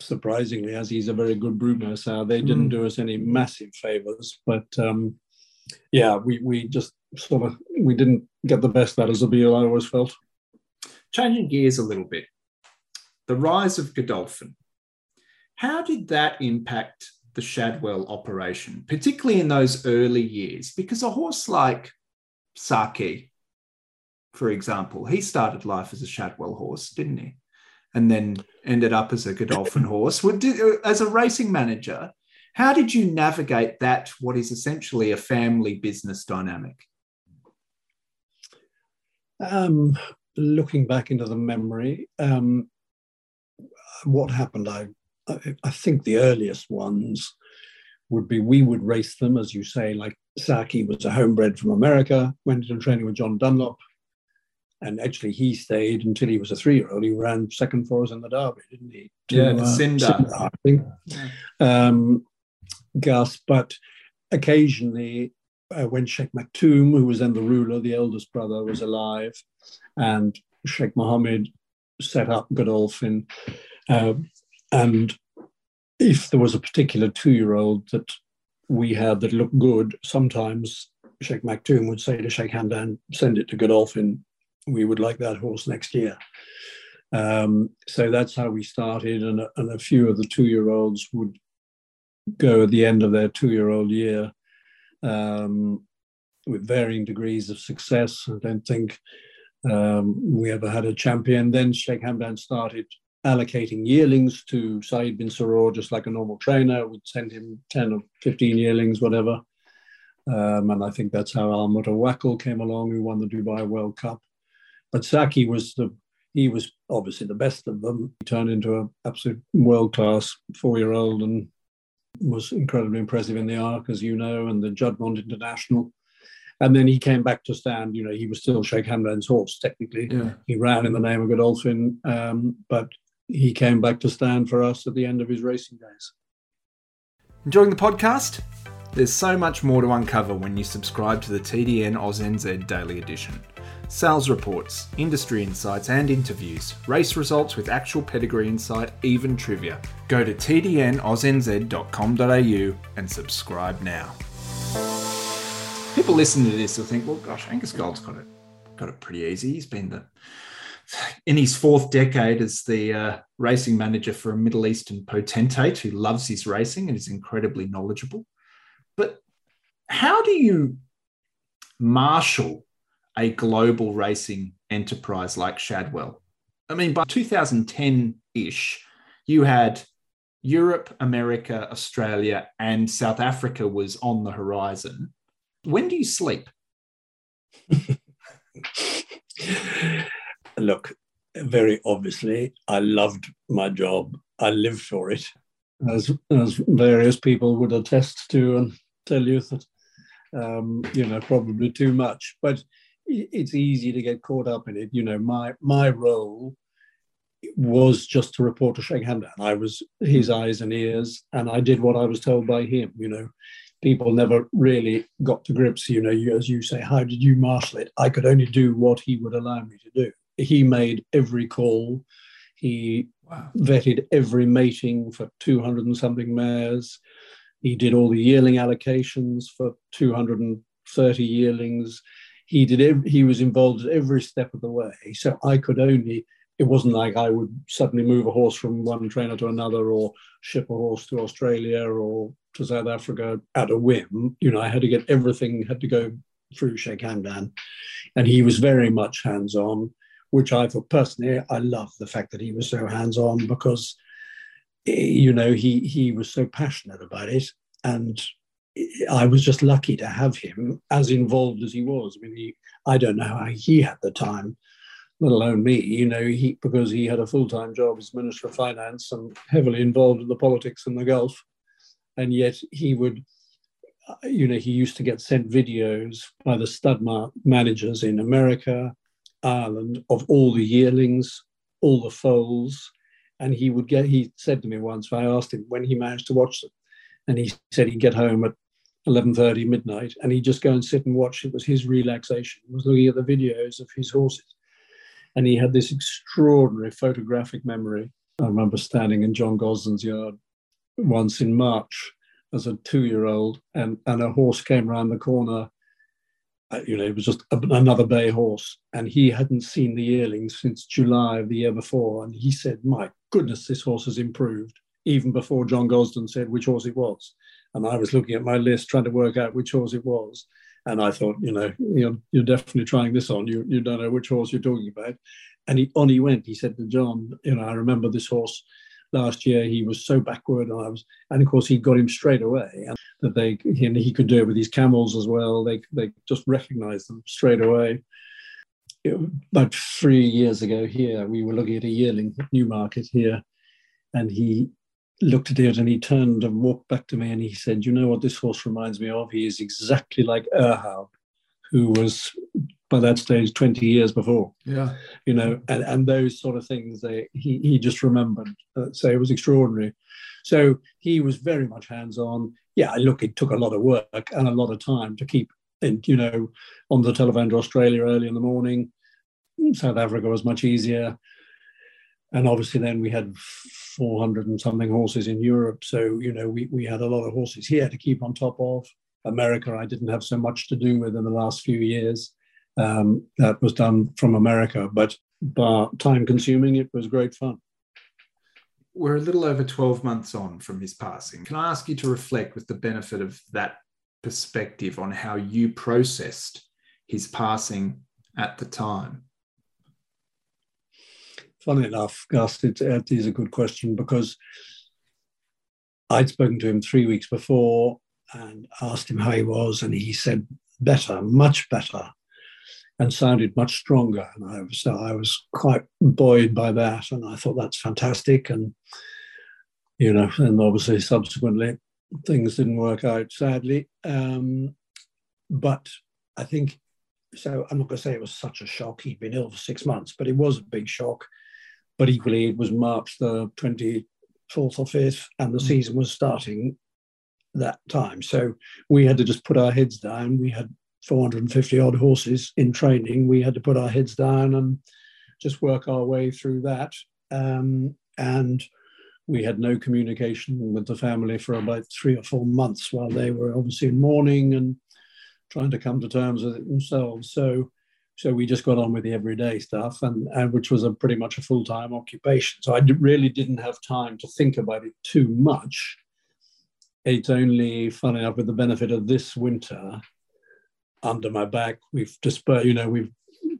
surprisingly, as he's a very good brood nurse, uh, they didn't mm. do us any massive favors. But um, yeah, we we just sort of we didn't get the best out of Zabeel. I always felt. Changing gears a little bit, the rise of Godolphin. How did that impact the Shadwell operation, particularly in those early years? Because a horse like Sakhee, for example, he started life as a Shadwell horse, didn't he? And then ended up as a Godolphin horse. As a racing manager, how did you navigate that, what is essentially a family business dynamic? Um, looking back into the memory, um, what happened, I, I think the earliest ones would be we would race them, as you say, like Sakhee was a homebred from America, went into training with John Dunlop. And actually, he stayed until he was a three year old. He ran second for us in the Derby, didn't he? To, yeah, uh, Sinndar. Sinndar. I think. Yeah. Um, Gus, but occasionally, uh, when Sheikh Maktoum, who was then the ruler, the eldest brother, was alive, and Sheikh Mohammed set up Godolphin um, and if there was a particular two year old that we had that looked good, sometimes Sheikh Maktoum would say to Sheikh Hamdan, send it to Godolphin. We would like that horse next year. Um, so that's how we started. And, and a few of the two year olds would go at the end of their two year old year um, with varying degrees of success. I don't think um, we ever had a champion. Then Sheikh Hamdan started allocating yearlings to Saeed bin Suroor just like a normal trainer. We'd send him 10 or 15 yearlings, whatever. Um, and I think that's how Almutawakel came along, who won the Dubai World Cup. But Sakhee was the he was obviously the best of them. He turned into an absolute world class four year old and was incredibly impressive in the Arc, as you know, and the Juddmonte International. And then he came back to stand. You know, he was still Sheikh Hamdan's horse technically. Yeah. He ran in the name of Godolphin, um, but he came back to stand for us at the end of his racing days. Enjoying the podcast? There's so much more to uncover when you subscribe to the TDN AusNZ Daily Edition. Sales reports, industry insights and interviews, race results with actual pedigree insight, even trivia. Go to tdnoznz.com.au and subscribe now. People listening to this will think, well, gosh, Angus Gold's got it, got it pretty easy. He's been the in his fourth decade as the uh, racing manager for a Middle Eastern potentate who loves his racing and is incredibly knowledgeable. But how do you marshal a global racing enterprise like Shadwell? I mean, by 2010 ish, you had Europe, America, Australia, and South Africa was on the horizon. When do you sleep? look, very obviously, I loved my job. I lived for it, as, as various people would attest to and tell you that, um, you know, probably too much. But it's easy to get caught up in it. You know, my my role was just to report to Sheikh Hamdan. I was his hmm. eyes and ears, and I did what I was told by him. You know, people never really got to grips. You know, you, as you say, how did you marshal it? I could only do what he would allow me to do. He made every call. He wow. vetted every mating for 200 and something mares. He did all the yearling allocations for 230 yearlings. He did. Every, he was involved at every step of the way. So I could only. It wasn't like I would suddenly move a horse from one trainer to another, or ship a horse to Australia or to South Africa at a whim. You know, I had to get everything had to go through Sheikh Hamdan, and he was very much hands-on, which I thought personally I loved the fact that he was so hands-on because, eh, you know, he he was so passionate about it, and I was just lucky to have him as involved as he was. I mean, he, I don't know how he had the time let alone me, you know, he because he had a full-time job as Minister of Finance and heavily involved in the politics in the Gulf. And yet he would, you know, he used to get sent videos by the stud managers in America, Ireland, of all the yearlings, all the foals. And he would get, he said to me once, I asked him when he managed to watch them. And he said he'd get home at 11.30 midnight and he'd just go and sit and watch. It was his relaxation, he was looking at the videos of his horses and he had this extraordinary photographic memory. I remember standing in John Gosden's yard once in March as a two year old, and, and a horse came around the corner. Uh, you know, it was just another bay horse, and he hadn't seen the yearlings since July of the year before. And he said, My goodness, this horse has improved, even before John Gosden said which horse it was. And I was looking at my list trying to work out which horse it was. And I thought, you know, you're, you're definitely trying this on. You, you don't know which horse you're talking about. And he, on he went. He said to John, you know, I remember this horse last year. He was so backward. And I was, and of course, he got him straight away. And that they, he, he could do it with his camels as well. They, they just recognized them straight away. It, about three years ago here, we were looking at a yearling at Newmarket here. And he looked at it and he turned and walked back to me and he said, You know what this horse reminds me of? He is exactly like Erhaab, who was by that stage 20 years before. Yeah. You know, and, and those sort of things they he, he just remembered. Uh, so it was extraordinary. So he was very much hands on. Yeah, look, it took a lot of work and a lot of time to keep, and you know, on the telephone to Australia early in the morning. South Africa was much easier and obviously then we had 400 and something horses in Europe. So, you know, we, we had a lot of horses here to keep on top of. America, I didn't have so much to do with in the last few years. Um, that was done from America, but, but time consuming, it was great fun. We're a little over 12 months on from his passing. Can I ask you to reflect with the benefit of that perspective on how you processed his passing at the time? Funny enough, Gus, it, it is a good question because I'd spoken to him three weeks before and asked him how he was, and he said better, much better, and sounded much stronger. And I was, I was quite buoyed by that, and I thought that's fantastic. And you know, and obviously subsequently things didn't work out, sadly. Um, but I think so. I'm not going to say it was such a shock. He'd been ill for six months, but it was a big shock. But equally, it was March the 24th or 5th, and the mm. season was starting that time. So we had to just put our heads down. We had 450 odd horses in training. We had to put our heads down and just work our way through that. Um, and we had no communication with the family for about three or four months while they were obviously in mourning and trying to come to terms with it themselves. So so we just got on with the everyday stuff, and, and which was a pretty much a full time occupation. So I really didn't have time to think about it too much. It's only funny enough with the benefit of this winter under my back. We've dispersed, you know, we've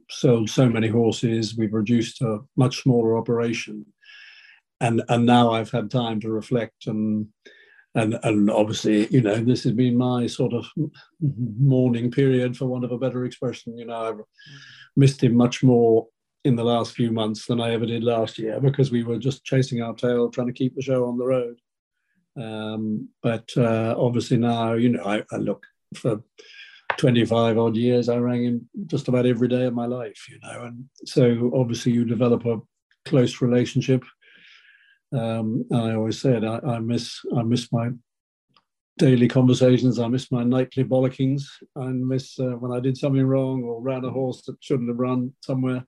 sold so many horses. We've reduced a much smaller operation, and and now I've had time to reflect and and and obviously you know this has been my sort of mourning period for want of a better expression. You know i've missed him much more in the last few months than i ever did last year because we were just chasing our tail trying to keep the show on the road. Um, but uh, obviously now you know I, I look for 25 odd years i rang him just about every day of my life you know. And so obviously you develop a close relationship um, I always said I, I, miss I miss my daily conversations. I miss my nightly bollockings. I miss uh, when I did something wrong or ran a horse that shouldn't have run somewhere.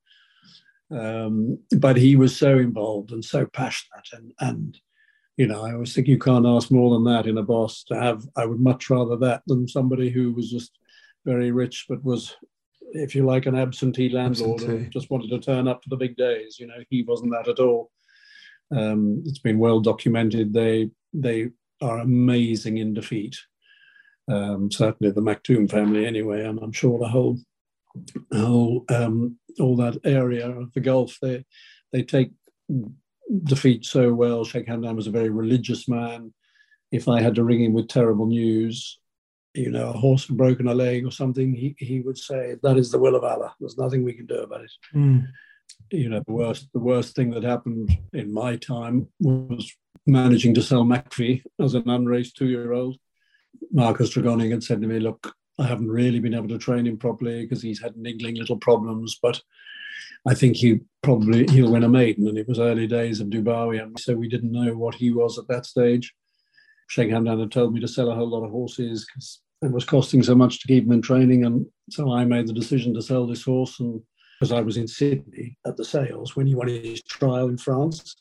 Um, but he was so involved and so passionate, and and you know, I always think you can't ask more than that in a boss to have. I would much rather that than somebody who was just very rich but was, if you like, an absentee landlord absentee. and just wanted to turn up for the big days. You know, he wasn't that at all. Um, it's been well documented. They they are amazing in defeat. Um, certainly the Maktoum family, anyway, and I'm sure the whole whole um, all that area of the Gulf. They they take defeat so well. Sheikh Hamdan was a very religious man. If I had to ring him with terrible news, you know, a horse had broken a leg or something, he, he would say, That is the will of Allah. There's nothing we can do about it. Mm. You know, the worst the worst thing that happened in my time was managing to sell Makfi as an unraced two-year-old. Marcus Tregoning had said to me, Look, I haven't really been able to train him properly because he's had niggling little problems, but I think he probably he'll win a maiden. And it was early days of Dubawi, and so we didn't know what he was at that stage. Sheikh Hamdan had told me to sell a whole lot of horses because it was costing so much to keep him in training, and so I made the decision to sell this horse. And because I was in Sydney at the sales when he won his trial in France,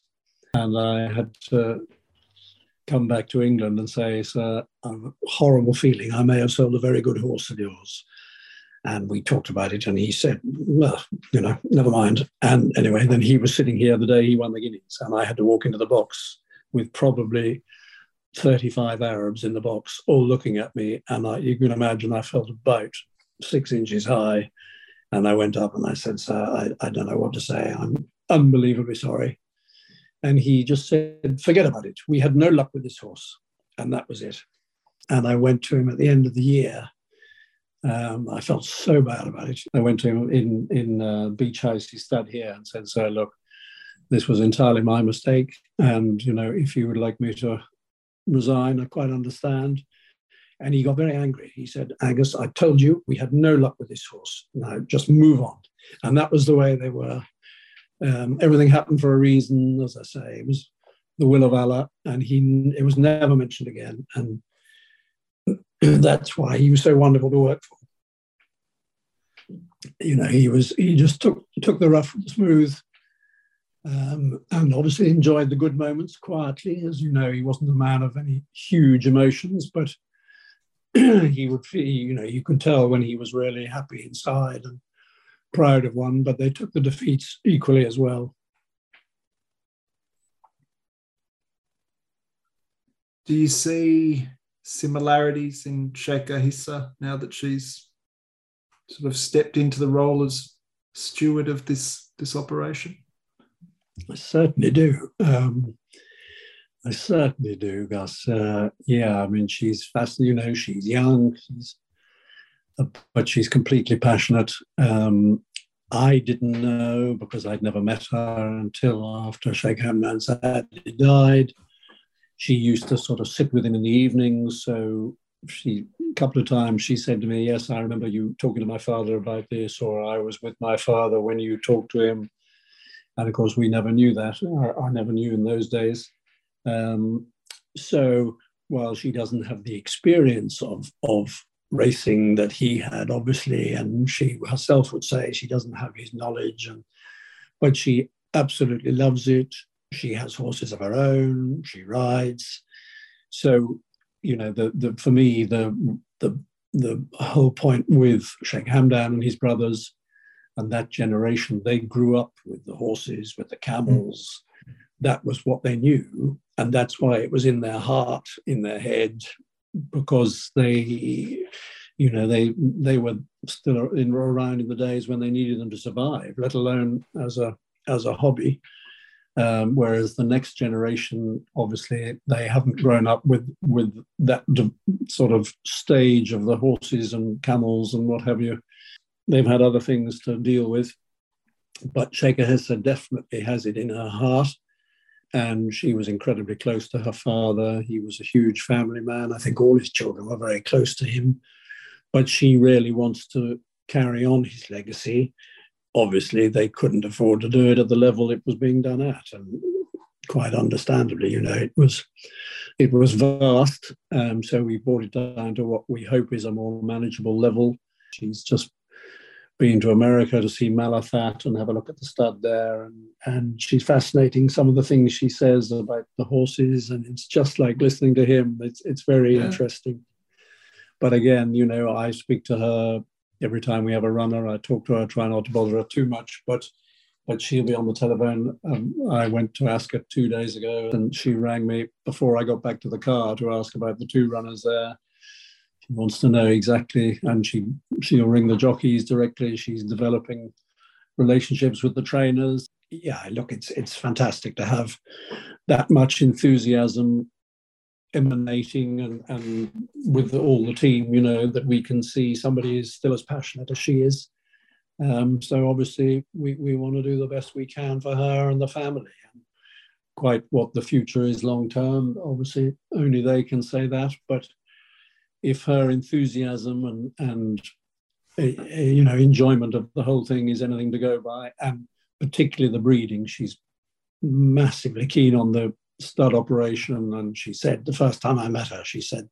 and I had to come back to England and say, "Sir, I have a horrible feeling I may have sold a very good horse of yours." And we talked about it, and he said, well, you know, never mind. And anyway, then he was sitting here the day he won the Guineas, and I had to walk into the box with probably 35 Arabs in the box, all looking at me. And I, you can imagine I felt about six inches high. And I went up and I said, Sir, I, I don't know what to say. I'm unbelievably sorry. And he just said, Forget about it. We had no luck with this horse. And that was it. And I went to him at the end of the year um, I felt so bad about it. I went to him in in uh, Beach House. He stood here and said, "Sir, look, this was entirely my mistake, and you know, if you would like me to resign, I quite understand." And he got very angry. He said, "Angus, I told you we had no luck with this horse. Now just move on." And that was the way they were. Um, everything happened for a reason, as I say. It was the will of Allah, and he it was never mentioned again. And that's why he was so wonderful to work for. You know, he was he just took took the rough and smooth, um, and obviously enjoyed the good moments quietly. As you know, he wasn't a man of any huge emotions, but he would feel, you know, you could tell when he was really happy inside and proud of one. But they took the defeats equally as well. Do you see similarities in Sheikha Hissa now that she's sort of stepped into the role as steward of this this operation? I certainly do. Um, I certainly do, Gus. Uh, yeah, I mean, she's fascinating. You know, she's young, she's, uh, but she's completely passionate. Um, I didn't know because I'd never met her until after Sheikh Hamdan Saadi died she used to sort of sit with him in the evenings. So she a couple of times she said to me, "Yes, I remember you talking to my father about this," or "I was with my father when you talked to him." And of course, we never knew that. I, I never knew in those days. Um, so while she doesn't have the experience of of racing that he had, obviously, and she herself would say she doesn't have his knowledge, and but she absolutely loves it. She has horses of her own. She rides. So, you know, the, the for me the the the whole point with Sheikh Hamdan and his brothers and that generation, they grew up with the horses, with the camels. Mm. That was what they knew, and that's why it was in their heart, in their head, because they, you know, they they were still in, around in the days when they needed them to survive, let alone as a as a hobby. Um, whereas the next generation, obviously, they haven't grown up with with that sort of stage of the horses and camels and what have you. They've had other things to deal with. But Sheikha Hissa definitely has it in her heart. And she was incredibly close to her father. He was a huge family man. I think all his children were very close to him. But she really wants to carry on his legacy obviously they couldn't afford to do it at the level it was being done at. And quite understandably. You know, it was it was vast, um, so we brought it down to what we hope is a more manageable level. She's just been to America to see Malathaat and have a look at the stud there, and and she's fascinating. Some of the things she says about the horses, and it's just like listening to him. It's it's very yeah. interesting. But again, you know, I speak to her every time we have a runner. I talk to her, try not to bother her too much, but but she'll be on the telephone. Um, I went to ask her two days ago, and she rang me before I got back to the car to ask about the two runners there. Wants to know exactly, and she she'll ring the jockeys directly. She's developing relationships with the trainers. Yeah, look, it's it's fantastic to have that much enthusiasm emanating and, and with all the team, you know, that we can see somebody is still as passionate as she is. Um, so obviously we, we want to do the best we can for her and the family. And quite what the future is long term, obviously only they can say that. But if her enthusiasm and and a, a, you know enjoyment of the whole thing is anything to go by, and particularly the breeding, she's massively keen on the stud operation. And she said, the first time I met her, she said,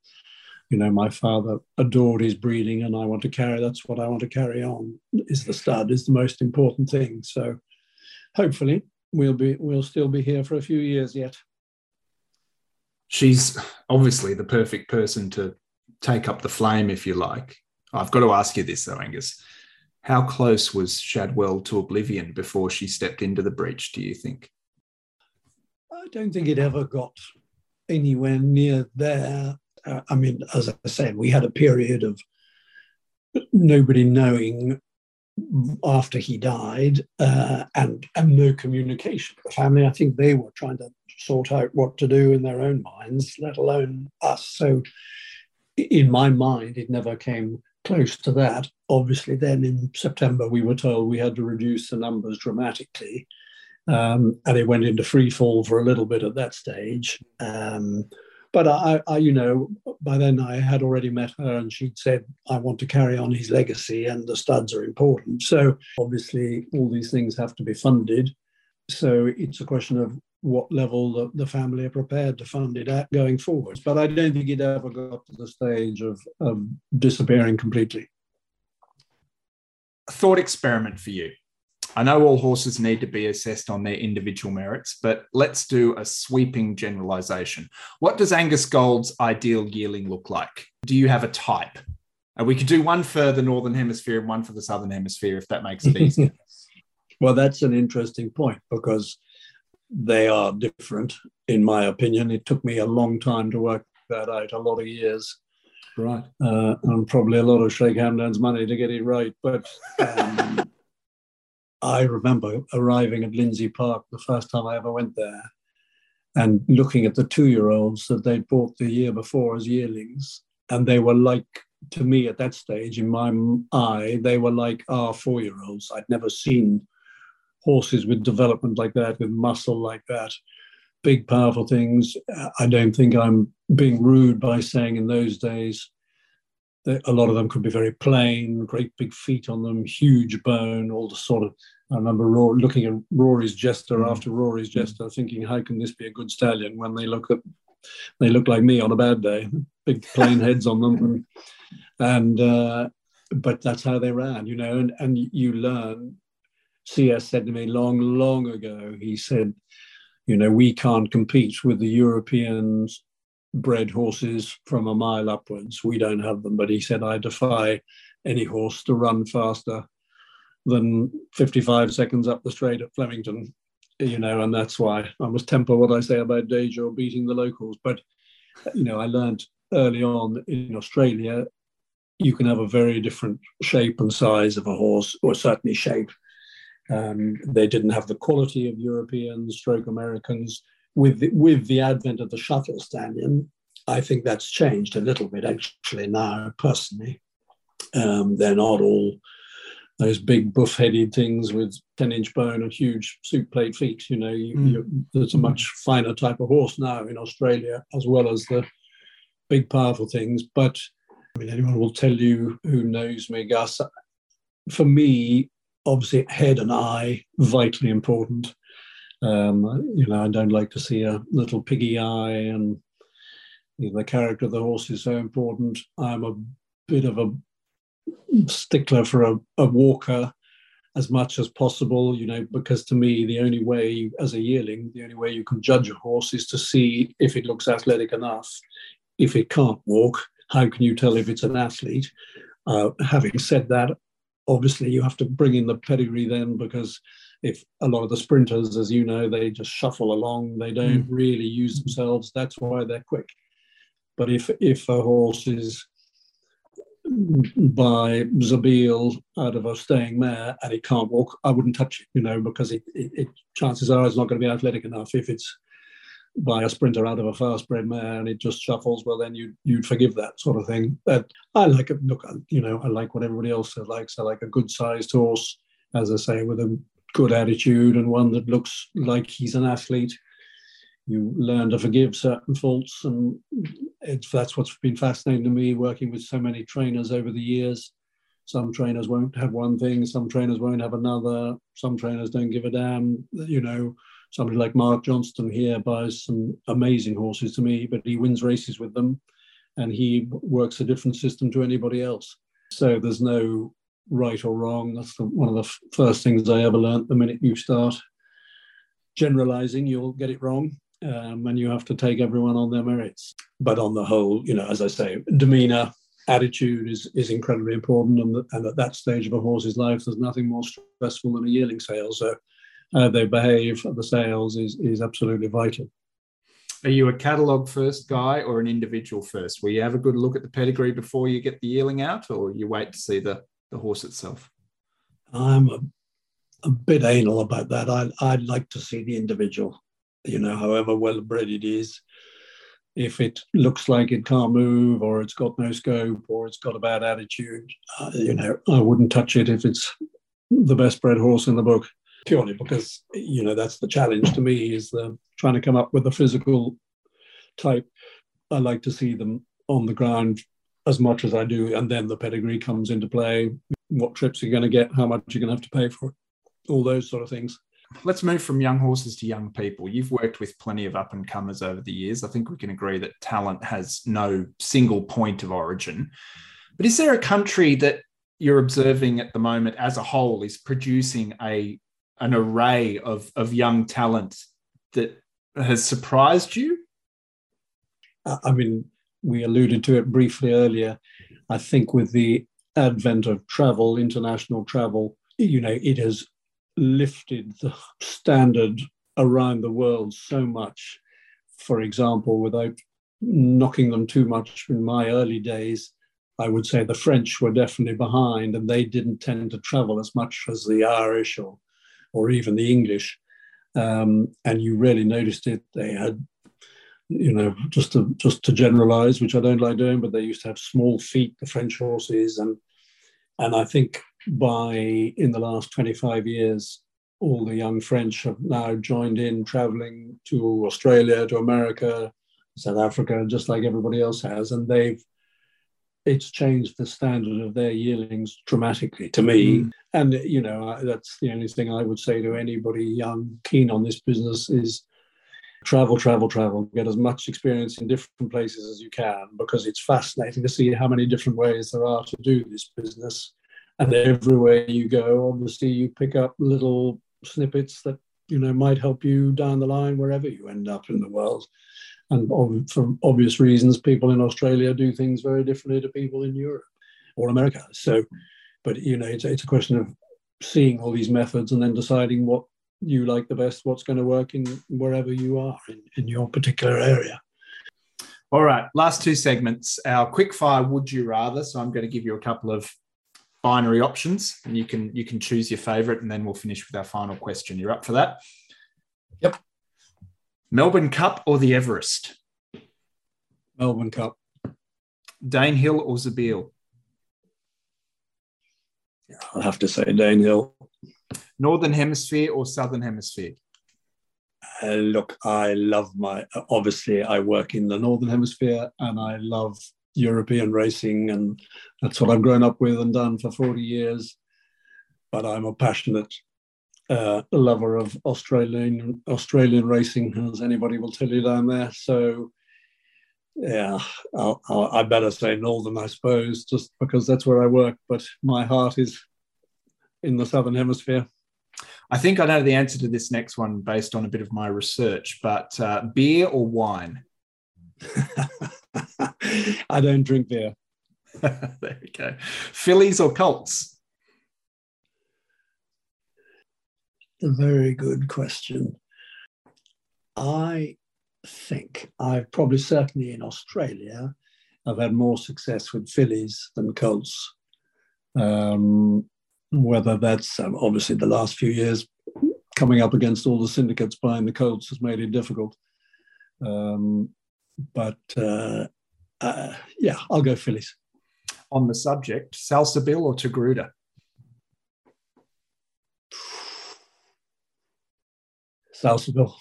you know, my father adored his breeding and I want to carry, that's what I want to carry on, is the stud, is the most important thing. So hopefully we'll be, we'll still be here for a few years yet. She's obviously the perfect person to take up the flame, if you like. I've got to ask you this though, Angus. How close was Shadwell to oblivion before she stepped into the breach, do you think? I don't think it ever got anywhere near there. Uh, I mean, as I said, we had a period of nobody knowing after he died uh, and, and no communication. The family, I think they were trying to sort out what to do in their own minds, let alone us. So, in my mind, it never came close to that. Obviously, then in September, we were told we had to reduce the numbers dramatically. Um, and it went into free fall for a little bit at that stage. Um, but I, I, you know, by then I had already met her, and she'd said, "I want to carry on his legacy, and the studs are important." So obviously, all these things have to be funded. So it's a question of what level the, the family are prepared to fund it at going forward. But I don't think it ever got to the stage of, of disappearing completely. A thought experiment for you. I know all horses need to be assessed on their individual merits, but let's do a sweeping generalization. What does Angus Gold's ideal yearling look like? Do you have a type? And we could do one for the Northern Hemisphere and one for the Southern Hemisphere if that makes it easier. well, that's an interesting point because they are different, in my opinion. It took me a long time to work that out, a lot of years. Right. Uh, and probably a lot of Sheikh Hamdan's money to get it right. But um, I remember arriving at Lindsay Park the first time I ever went there and looking at the two year olds that they'd bought the year before as yearlings. And they were like, to me at that stage, in my eye, they were like our four year olds. I'd never seen horses with development like that, with muscle like that, big, powerful things. I don't think I'm being rude by saying in those days a lot of them could be very plain, great big feet on them, huge bone, all the sort of. I remember Rory, looking at Rory's Jester mm. after Rory's mm. Jester, thinking, how can this be a good stallion when they look at, they look like me on a bad day, big plain heads on them, and, and uh, but that's how they ran, you know, and and you learn. CS said to me long, long ago. He said, you know, we can't compete with the Europeans bred horses from a mile upwards. We don't have them, but he said, I defy any horse to run faster than 55 seconds up the straight at Flemington, you know, and that's why I must temper what I say about Deja beating the locals. But, you know, I learned early on in Australia, you can have a very different shape and size of a horse, or certainly shape. Um, they didn't have the quality of Europeans, stroke Americans with the, with the advent of the shuttle stallion, I think that's changed a little bit actually now. Personally, um, they're not all those big buff-headed things with 10-inch bone and huge soup plate feet. You know, you, mm. you, there's a much finer type of horse now in Australia, as well as the big, powerful things. But I mean, anyone will tell you who knows me, Gus. For me, obviously, head and eye vitally important Um, you know, I don't like to see a little piggy eye, and you know, the character of the horse is so important. I'm a bit of a stickler for a, a walker as much as possible, you know, because to me, the only way, as a yearling, the only way you can judge a horse is to see if it looks athletic enough. If it can't walk, how can you tell if it's an athlete? Uh, having said that, obviously you have to bring in the pedigree then because if a lot of the sprinters, as you know, they just shuffle along, they don't mm. really use themselves. That's why they're quick. But if if a horse is by Zabeel out of a staying mare and it can't walk, I wouldn't touch it, you know, because it, it, it chances are it's not going to be athletic enough. If it's by a sprinter out of a fast bred mare and it just shuffles, well, then you, you'd forgive that sort of thing. But I like it. Look, you know, I like what everybody else likes. I like a good sized horse, as I say, with a good attitude and one that looks like he's an athlete you learn to forgive certain faults, and that's what's been fascinating to me working with so many trainers over the years. Some trainers won't have one thing, some trainers won't have another, some trainers don't give a damn. You know, somebody like Mark Johnston here buys some amazing horses to me, but he wins races with them, and he works a different system to anybody else. So there's no right or wrong. That's the, one of the f- first things I ever learned. The minute you start generalizing, you'll get it wrong um, and you have to take everyone on their merits. But on the whole, you know, as I say, demeanor, attitude is is incredibly important, and, and at that stage of a horse's life, there's nothing more stressful than a yearling sale. So how they behave at the sales is is absolutely vital. Are you a catalogue first guy or an individual first? Will you have a good look at the pedigree before you get the yearling out, or you wait to see the the horse itself? I'm a, a bit anal about that. I I'd like to see the individual you know, however well bred it is, if it looks like it can't move or it's got no scope or it's got a bad attitude, uh, you know, I wouldn't touch it if it's the best bred horse in the book, purely because, you know, that's the challenge to me is the, trying to come up with a physical type. I like to see them on the ground as much as I do, and then the pedigree comes into play. What trips are you're going to get, how much you're going to have to pay for it, all those sort of things. Let's move from young horses to young people. You've worked with plenty of up and comers over the years. I think we can agree that talent has no single point of origin. But is there a country that you're observing at the moment as a whole is producing a an array of, of young talent that has surprised you? I mean, we alluded to it briefly earlier. I think with the advent of travel, international travel, you know, it has lifted the standard around the world so much. For example, without knocking them too much in my early days, I would say the French were definitely behind and they didn't tend to travel as much as the Irish or, or even the English. Um, and you really noticed it. They had, you know, just to just to generalize, which I don't like doing, but they used to have small feet, the French horses, and and I think by in the last 25 years, all the young French have now joined in traveling to Australia, to America, South Africa, just like everybody else has. And they've, it's changed the standard of their yearlings dramatically to me. Mm. And, you know, that's the only thing I would say to anybody young, keen on this business is travel, travel, travel, get as much experience in different places as you can because it's fascinating to see how many different ways there are to do this business and everywhere you go obviously you pick up little snippets that you know might help you down the line wherever you end up in the world and for obvious reasons people in australia do things very differently to people in europe or america. So but you know it's, it's a question of seeing all these methods and then deciding what you like the best what's going to work in wherever you are in, in your particular area. All right last two segments. Our quick fire would you rather. So i'm going to give you a couple of binary options and you can you can choose your favorite and then we'll finish with our final question. You're up for that? Yep melbourne cup or the everest? Melbourne cup. Danehill or zabeel i'll have to say danehill northern hemisphere or southern hemisphere? Uh, look i love my obviously i work in the northern hemisphere and i love European racing, and that's what I've grown up with and done for 40 years. But I'm a passionate uh, lover of Australian Australian racing, as anybody will tell you down there. So, yeah, I'll, I'll, i better say Northern, I suppose, just because that's where I work. But my heart is in the Southern Hemisphere. I think I know the answer to this next one based on a bit of my research, but uh, beer or wine? I don't drink beer. there we go. Fillies or Colts? A very good question. I think I've probably certainly in Australia, I've had more success with fillies than colts. Um, whether that's um, obviously the last few years coming up against all the syndicates buying the colts has made it difficult. Um, but uh, uh, yeah, I'll go fillies. On the subject, Salsabil or Taghrooda? Salsabil.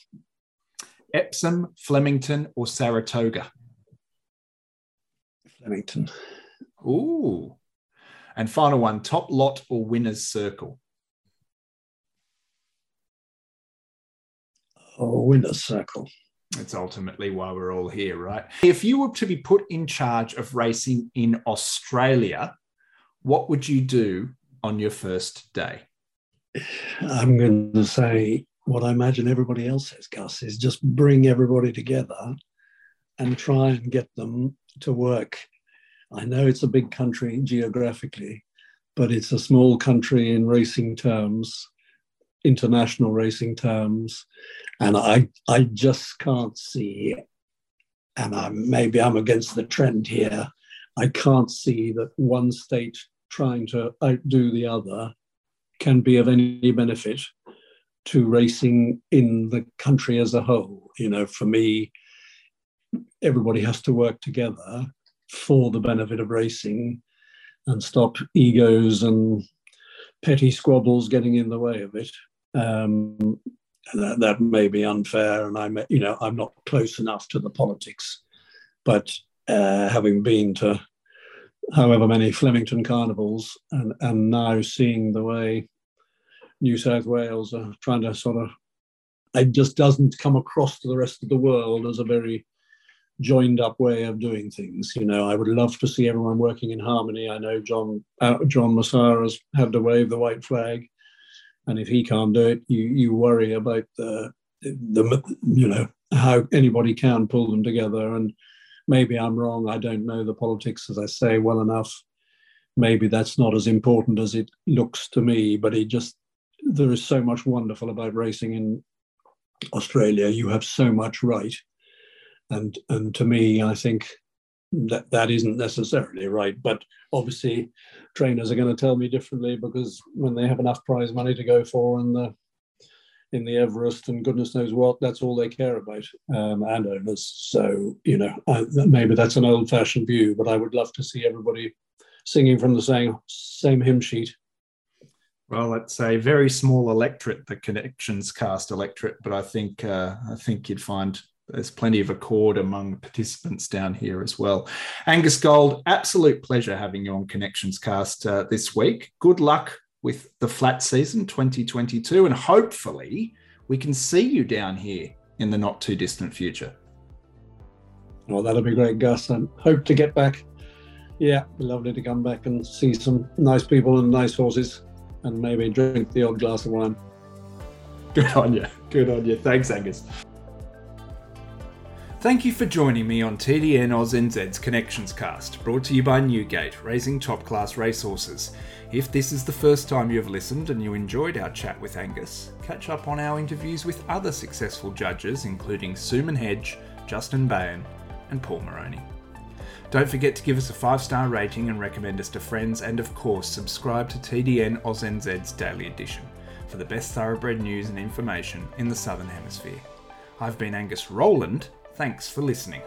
Epsom, Flemington, or Saratoga? Flemington. Ooh. And final one top lot or winner's circle? Oh, winner's circle. It's ultimately why we're all here, right? If you were to be put in charge of racing in Australia, what would you do on your first day? I'm going to say what I imagine everybody else says, Gus, is just bring everybody together and try and get them to work. I know it's a big country geographically, but it's a small country in racing terms, international racing terms. And I, I just can't see, and I, maybe I'm against the trend here, I can't see that one state trying to outdo the other can be of any benefit to racing in the country as a whole. You know, for me, everybody has to work together for the benefit of racing and stop egos and petty squabbles getting in the way of it. Um, that, that may be unfair, and I'm you know I'm not close enough to the politics, but uh, having been to however many Flemington carnivals and and now seeing the way New South Wales are trying to sort of it just doesn't come across to the rest of the world as a very joined up way of doing things. You know, I would love to see everyone working in harmony. I know John uh, John has had to wave the white flag, and if he can't do it, you you worry about the the you know how anybody can pull them together. And maybe I'm wrong. I don't know the politics, as I say, well enough. Maybe that's not as important as it looks to me. But it just there is so much wonderful about racing in Australia. You have so much right and and to me, I think that that isn't necessarily right. But obviously, trainers are going to tell me differently because when they have enough prize money to go for in the in the Everest and goodness knows what, that's all they care about, um, and owners. So you know, I, maybe that's an old-fashioned view, but I would love to see everybody singing from the same same hymn sheet. Well, it's a very small electorate, the connections cast electorate, but I think uh, I think you'd find there's plenty of accord among participants down here as well. Angus Gold, absolute pleasure having you on Connections Cast uh, this week. Good luck with the flat season 2022, and hopefully we can see you down here in the not too distant future. Well, that'll be great, Gus, and hope to get back. Yeah, lovely to come back and see some nice people and nice horses, and maybe drink the odd glass of wine. Good on you. Good on you. Thanks, Angus. Thank you for joining me on TDN AusNZ's Connections Cast, brought to you by Newgate, raising top class racehorses. If this is the first time you have listened and you enjoyed our chat with Angus, catch up on our interviews with other successful judges, including Suman Hegde, Justin Bayon, and Paul Moroney. Don't forget to give us a five star rating and recommend us to friends, and of course, subscribe to TDN AusNZ's Daily Edition for the best thoroughbred news and information in the Southern Hemisphere. I've been Angus Rowland Thanks for listening.